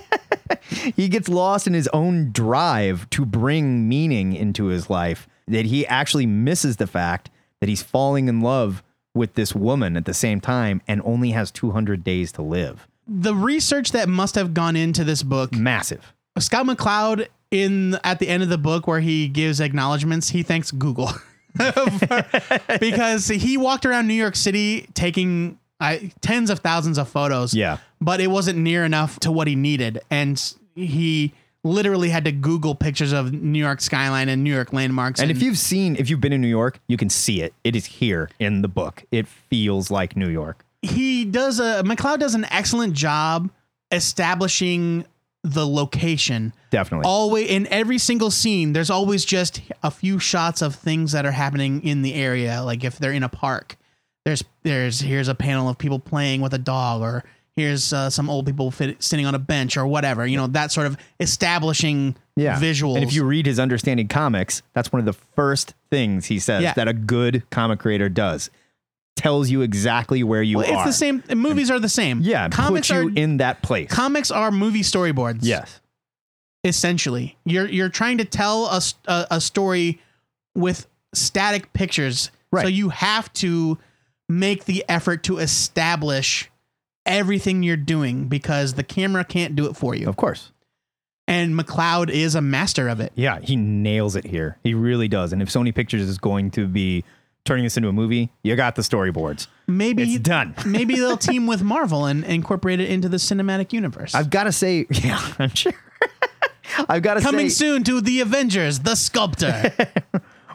he gets lost in his own drive to bring meaning into his life that he actually misses the fact that he's falling in love with this woman at the same time and only has 200 days to live. The research that must have gone into this book, Massive. Scott McCloud in at the end of the book where he gives acknowledgments, he thanks Google. because he walked around New York City taking I, tens of thousands of photos. Yeah. But it wasn't near enough to what he needed. And he literally had to Google pictures of New York skyline and New York landmarks. And if you've seen, if you've been in New York, you can see it. It is here in the book. It feels like New York. he does a McCloud does an excellent job establishing the location. Definitely. Always in every single scene, there's always just a few shots of things that are happening in the area. Like if they're in a park, there's there's here's a panel of people playing with a dog, or here's uh, some old people fit, sitting on a bench, or whatever. You know that sort of establishing yeah. visuals. And if you read his Understanding Comics, that's one of the first things he says Yeah. that a good comic creator does. Tells you exactly where you Well, are. it's the same. Movies are the same. Yeah, comics you are in that place. comics are movie storyboards. yes. essentially you're you're trying to tell a a story with static pictures Right. so you have to make the effort to establish everything you're doing because the camera can't do it for you Of course. and McCloud is a master of it Yeah, he nails it here. He really does. And if Sony Pictures is going to be turning this into a movie, you got the storyboards. maybe It's done. maybe they'll team with marvel and incorporate it into the cinematic universe I've got to say, yeah, I'm sure. I've got to coming say, soon to the avengers the sculptor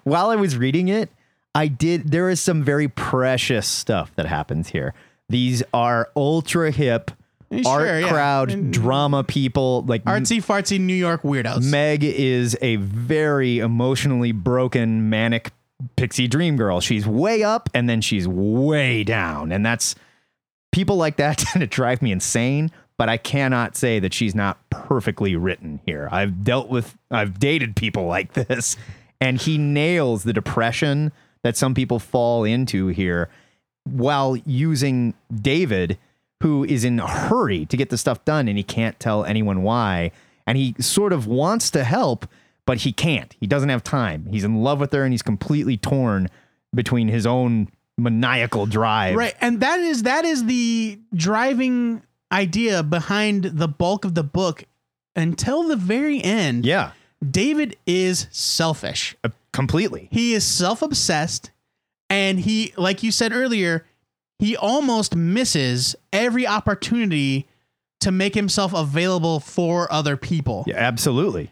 while I was reading it, I did. There is some very precious stuff that happens here. These are ultra hip Sure, art yeah. crowd And- drama people. Like artsy fartsy new york weirdos Meg is a very emotionally broken, manic pixie dream girl. She's way up and then she's way down. And that's people like that tend to drive me insane. But I cannot say that she's not perfectly written here. I've dealt with, I've dated people like this, and he nails the depression that some people fall into here while using David, who is in a hurry to get the stuff done and he can't tell anyone why. And he sort of wants to help, but he can't. He doesn't have time. He's in love with her and he's completely torn between his own maniacal drive. Right. And that is that is the driving idea behind the bulk of the book until the very end. Yeah. David is selfish. uh, completely. He is self-obsessed and he like you said earlier, he almost misses every opportunity to make himself available for other people. Yeah, absolutely.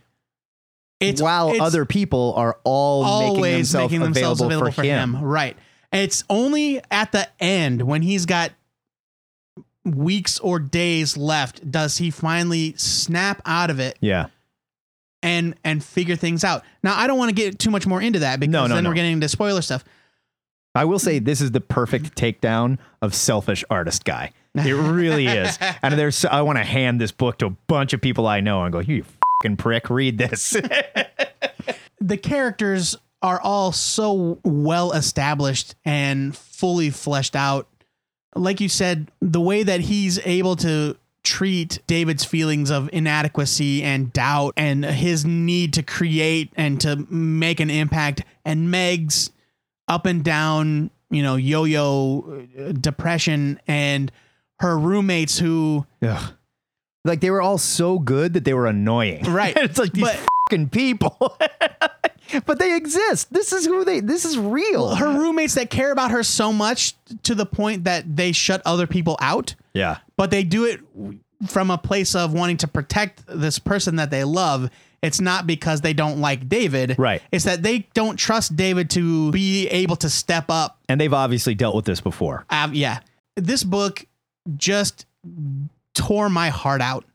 It's while it's other people are all making always themselves, making themselves available, available, for, him. Right. It's only at the end when he's got weeks or days left does he finally snap out of it Yeah. and and figure things out. Now I don't want to get too much more into that because No, no, then no. we're getting into spoiler stuff. I will say this is the perfect takedown of selfish artist guy. It really is. And there's I want to hand this book to a bunch of people I know and go, you fucking prick, read this. the characters are all so well established and fully fleshed out. Like you said, the way that he's able to treat David's feelings of inadequacy and doubt and his need to create and to make an impact and Meg's up and down, you know, yo-yo uh, depression and her roommates who Ugh. Like they were all so good that they were annoying. Right. it's like these But- fucking people. but they exist. This is who they this is real. her roommates that care about her so much to the point that they shut other people out. yeah. but they do it from a place of wanting to protect this person that they love. It's not because they don't like David. Right. It's that they don't trust David to be able to step up. And they've obviously dealt with this before. Uh, yeah. This book just tore my heart out.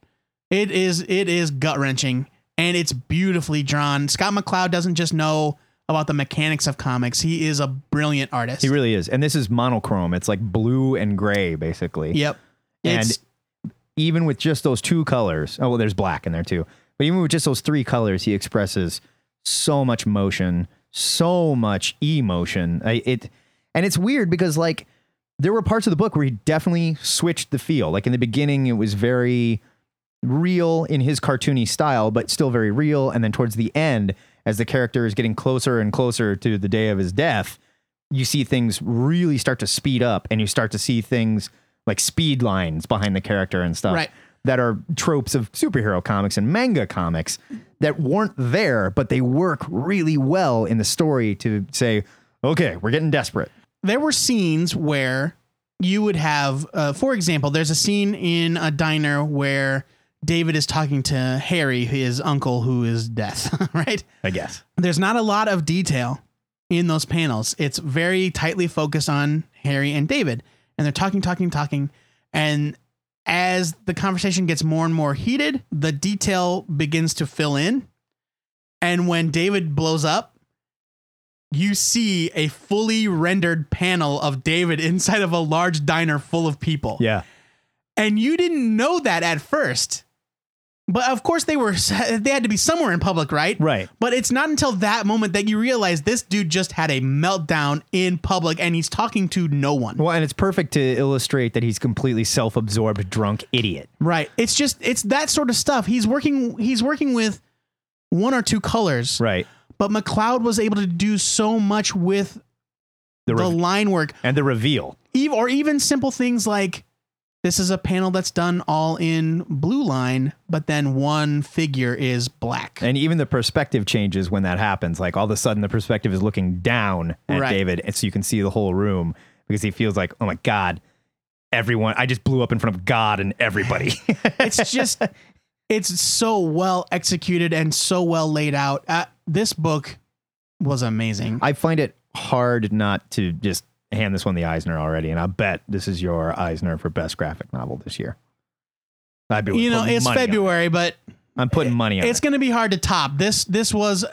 It is it is gut wrenching and it's beautifully drawn. Scott McCloud doesn't just know about the mechanics of comics. He is a brilliant artist. He really is. And this is monochrome. It's like blue and gray, basically. Yep. And It's even with just those two colors, oh well, there's black in there too. But even with just those three colors, he expresses so much motion, so much emotion. I, it, and it's weird because like there were parts of the book where he definitely switched the feel. Like in the beginning, it was very real in his cartoony style, but still very real. And then towards the end, as the character is getting closer and closer to the day of his death, you see things really start to speed up and you start to see things like speed lines behind the character and stuff Right. That are tropes of superhero comics and manga comics that weren't there, but they work really well in the story to say, okay, we're getting desperate. there were scenes where you would have, uh, for example, there's a scene in a diner where David is talking to Harry, his uncle, who is death, right? I guess. There's not a lot of detail in those panels. It's very tightly focused on Harry and David, and they're talking, talking, talking. And as the conversation gets more and more heated, the detail begins to fill in. And when David blows up, you see a fully rendered panel of David inside of a large diner full of people. Yeah. And you didn't know that at first. But of course they were they had to be somewhere in public, right? Right. But it's not until that moment that you realize this dude just had a meltdown in public and he's talking to no one. Well, and it's perfect to illustrate that he's completely self-absorbed drunk idiot. Right. It's just it's that sort of stuff. He's working he's working with one or two colors. Right. But McCloud was able to do so much with The, the line work. and the reveal. Eve or even simple things like this is a panel that's done all in blue line, but then one figure is black. And even the perspective changes when that happens. Like all of a sudden the perspective is looking down at Right. David and so you can see the whole room because he feels like, "Oh my god, everyone, I just blew up in front of God and everybody." it's just it's so well executed and so well laid out. Uh, this book was amazing. I find it hard not to just hand this one the Eisner already, and I bet this is your Eisner for best graphic novel this year. I'd be you know, it's on it. February, but I'm putting money on it's it. going to be hard to top. This this was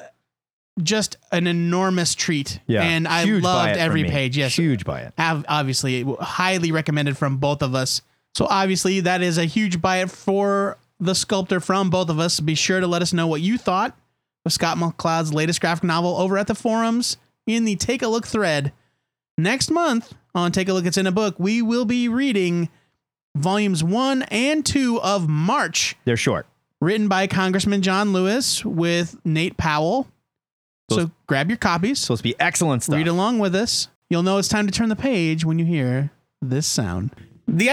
just an enormous treat. Yeah, and I Huge loved every page. Yes, huge buy it. Obviously highly recommended from both of us. So obviously that is a huge buy it for the sculptor from both of us. Be sure to let us know what you thought of Scott McCloud's latest graphic novel over at the forums in the Take a Look thread. Next month on Take a Look It's in a Book, we will be reading volumes 1 and 2 of March, They're short. written by Congressman John Lewis with Nate Powell. So grab your copies. supposed to be excellent stuff. Read along with us. You'll know it's time to turn the page when you hear this sound. The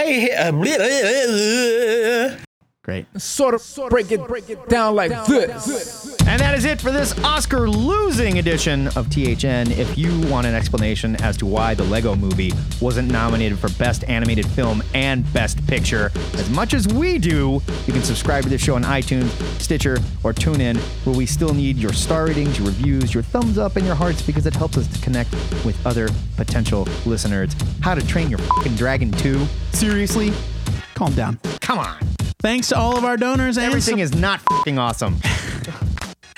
Great. Sort of break it, break it down like this. And that is it for this Oscar losing edition of THN. If you want an explanation as to why the Lego movie wasn't nominated for Best Animated Film and Best Picture, as much as we do, you can subscribe to the show on iTunes, Stitcher, or TuneIn, where we still need your star ratings, your reviews, your thumbs up, and your hearts because it helps us to connect with other potential listeners. How to Train Your Fucking Dragon 2? Seriously? Calm down. Come on. Thanks to all of our donors and Everything is not fucking awesome.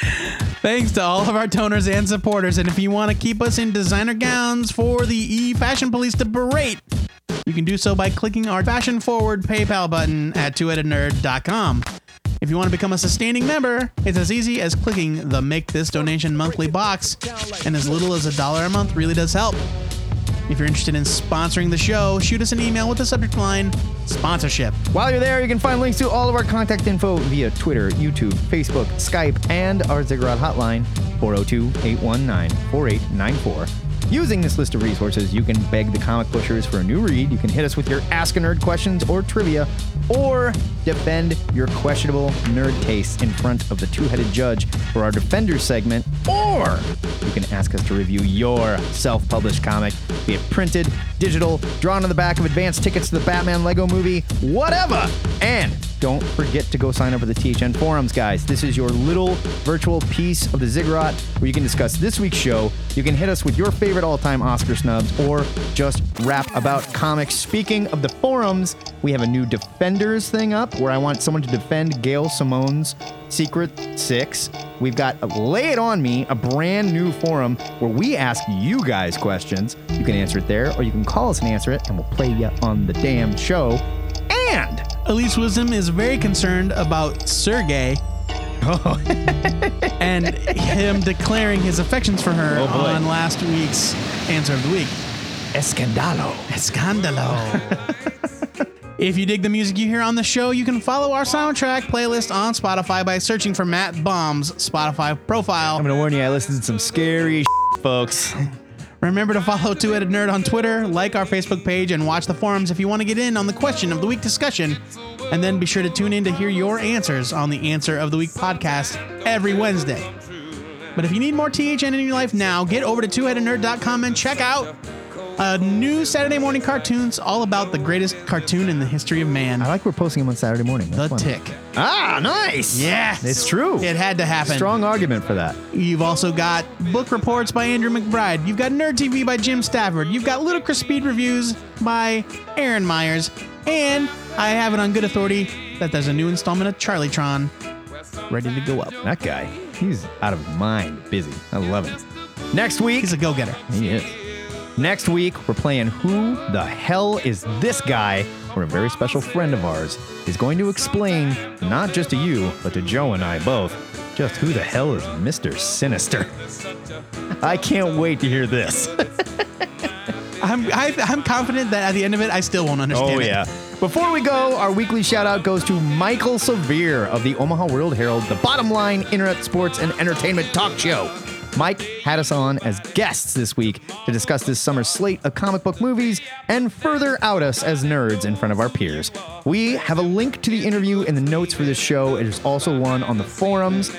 Thanks to all of our donors and supporters. And if you want to keep us in designer gowns for the E Fashion Police to berate, you can do so by clicking our fashion forward PayPal button at twoheadednerd.com. If you want to become a sustaining member, it's as easy as clicking the Make This Donation Monthly box, and as little as a dollar a month really does help. If you're interested in sponsoring the show, shoot us an email with the subject line sponsorship. While you're there, you can find links to all of our contact info via Twitter, YouTube, Facebook, Skype, and our Ziggurat hotline, 402 819 4894. Using this list of resources, you can beg the comic pushers for a new read, you can hit us with your Ask a Nerd questions or trivia, or defend your questionable nerd tastes in front of the two headed judge for our Defenders segment, or you can ask us to review your self published comic, be it printed, digital, drawn on the back of advance tickets to the Batman Lego movie, whatever. And don't forget to go sign up for the THN forums, guys. This is your little virtual piece of the ziggurat where you can discuss this week's show. You can hit us with your favorite all time Oscar snubs or just rap about comics. Speaking of the forums, we have a new Defenders thing up where I want someone to defend Gail Simone's Secret Six. We've got Lay It On Me, a brand new forum where we ask you guys questions. You can answer it there, or you can call us and answer it, and we'll play you on the damn show. And Elise Wisdom is very concerned about Sergey oh. and him declaring his affections for her Oh, on last week's Answer of the Week. Escandalo. Escandalo. if you dig the music you hear on the show, you can follow our soundtrack playlist on Spotify by searching for Matt Baum's Spotify profile. I'm gonna warn you, I listened to some scary folks. Remember to follow Two Headed Nerd on Twitter, like our Facebook page, and watch the forums if you want to get in on the question of the week discussion. And then be sure to tune in to hear your answers on the Answer of the Week podcast every Wednesday. But if you need more THN in your life now, get over to twoheadednerd.com and check out a new Saturday morning cartoons all about the greatest cartoon in the history of man, I like we're posting them on Saturday morning. The fun. Tick. Ah, nice. Yes. It's true. It had to happen. Strong argument for that. You've also got book reports by Andrew McBride. You've got Nerd TV by Jim Stafford. You've got Ludicrous Speed Reviews by Aaron Myers. And I have it on good authority that there's a new installment of Charlietron ready to go up. That guy, he's out of his mind busy. I love him. Next week, He's a go getter. he is. Next week, we're playing Who the Hell is This Guy? Where a very special friend of ours is going to explain, not just to you, but to Joe and I both, just who the hell is Mr. Sinister. I can't wait to hear this. I'm, I, I'm confident that at the end of it, I still won't understand Oh, it. yeah. Before we go, our weekly shout out goes to Michael Severe of the Omaha World Herald, the bottom line internet sports and entertainment talk show. Mike had us on as guests this week to discuss this summer's slate of comic book movies and further out us as nerds in front of our peers. We have a link to the interview in the notes for this show. There's also one on the forums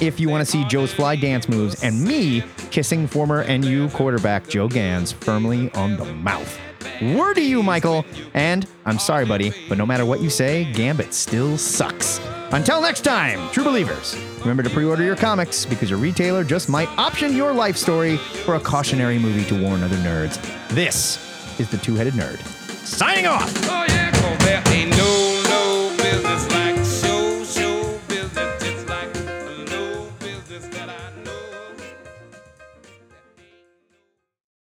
if you want to see Joe's fly dance moves and me kissing former NU quarterback Joe Ganz firmly on the mouth. Word to you, Michael. And I'm sorry, buddy, but no matter what you say, Gambit still sucks. Until next time, true believers, remember to pre order your comics because your retailer just might option your life story for a cautionary movie to warn other nerds. This is the Two Headed Nerd. Signing off! Oh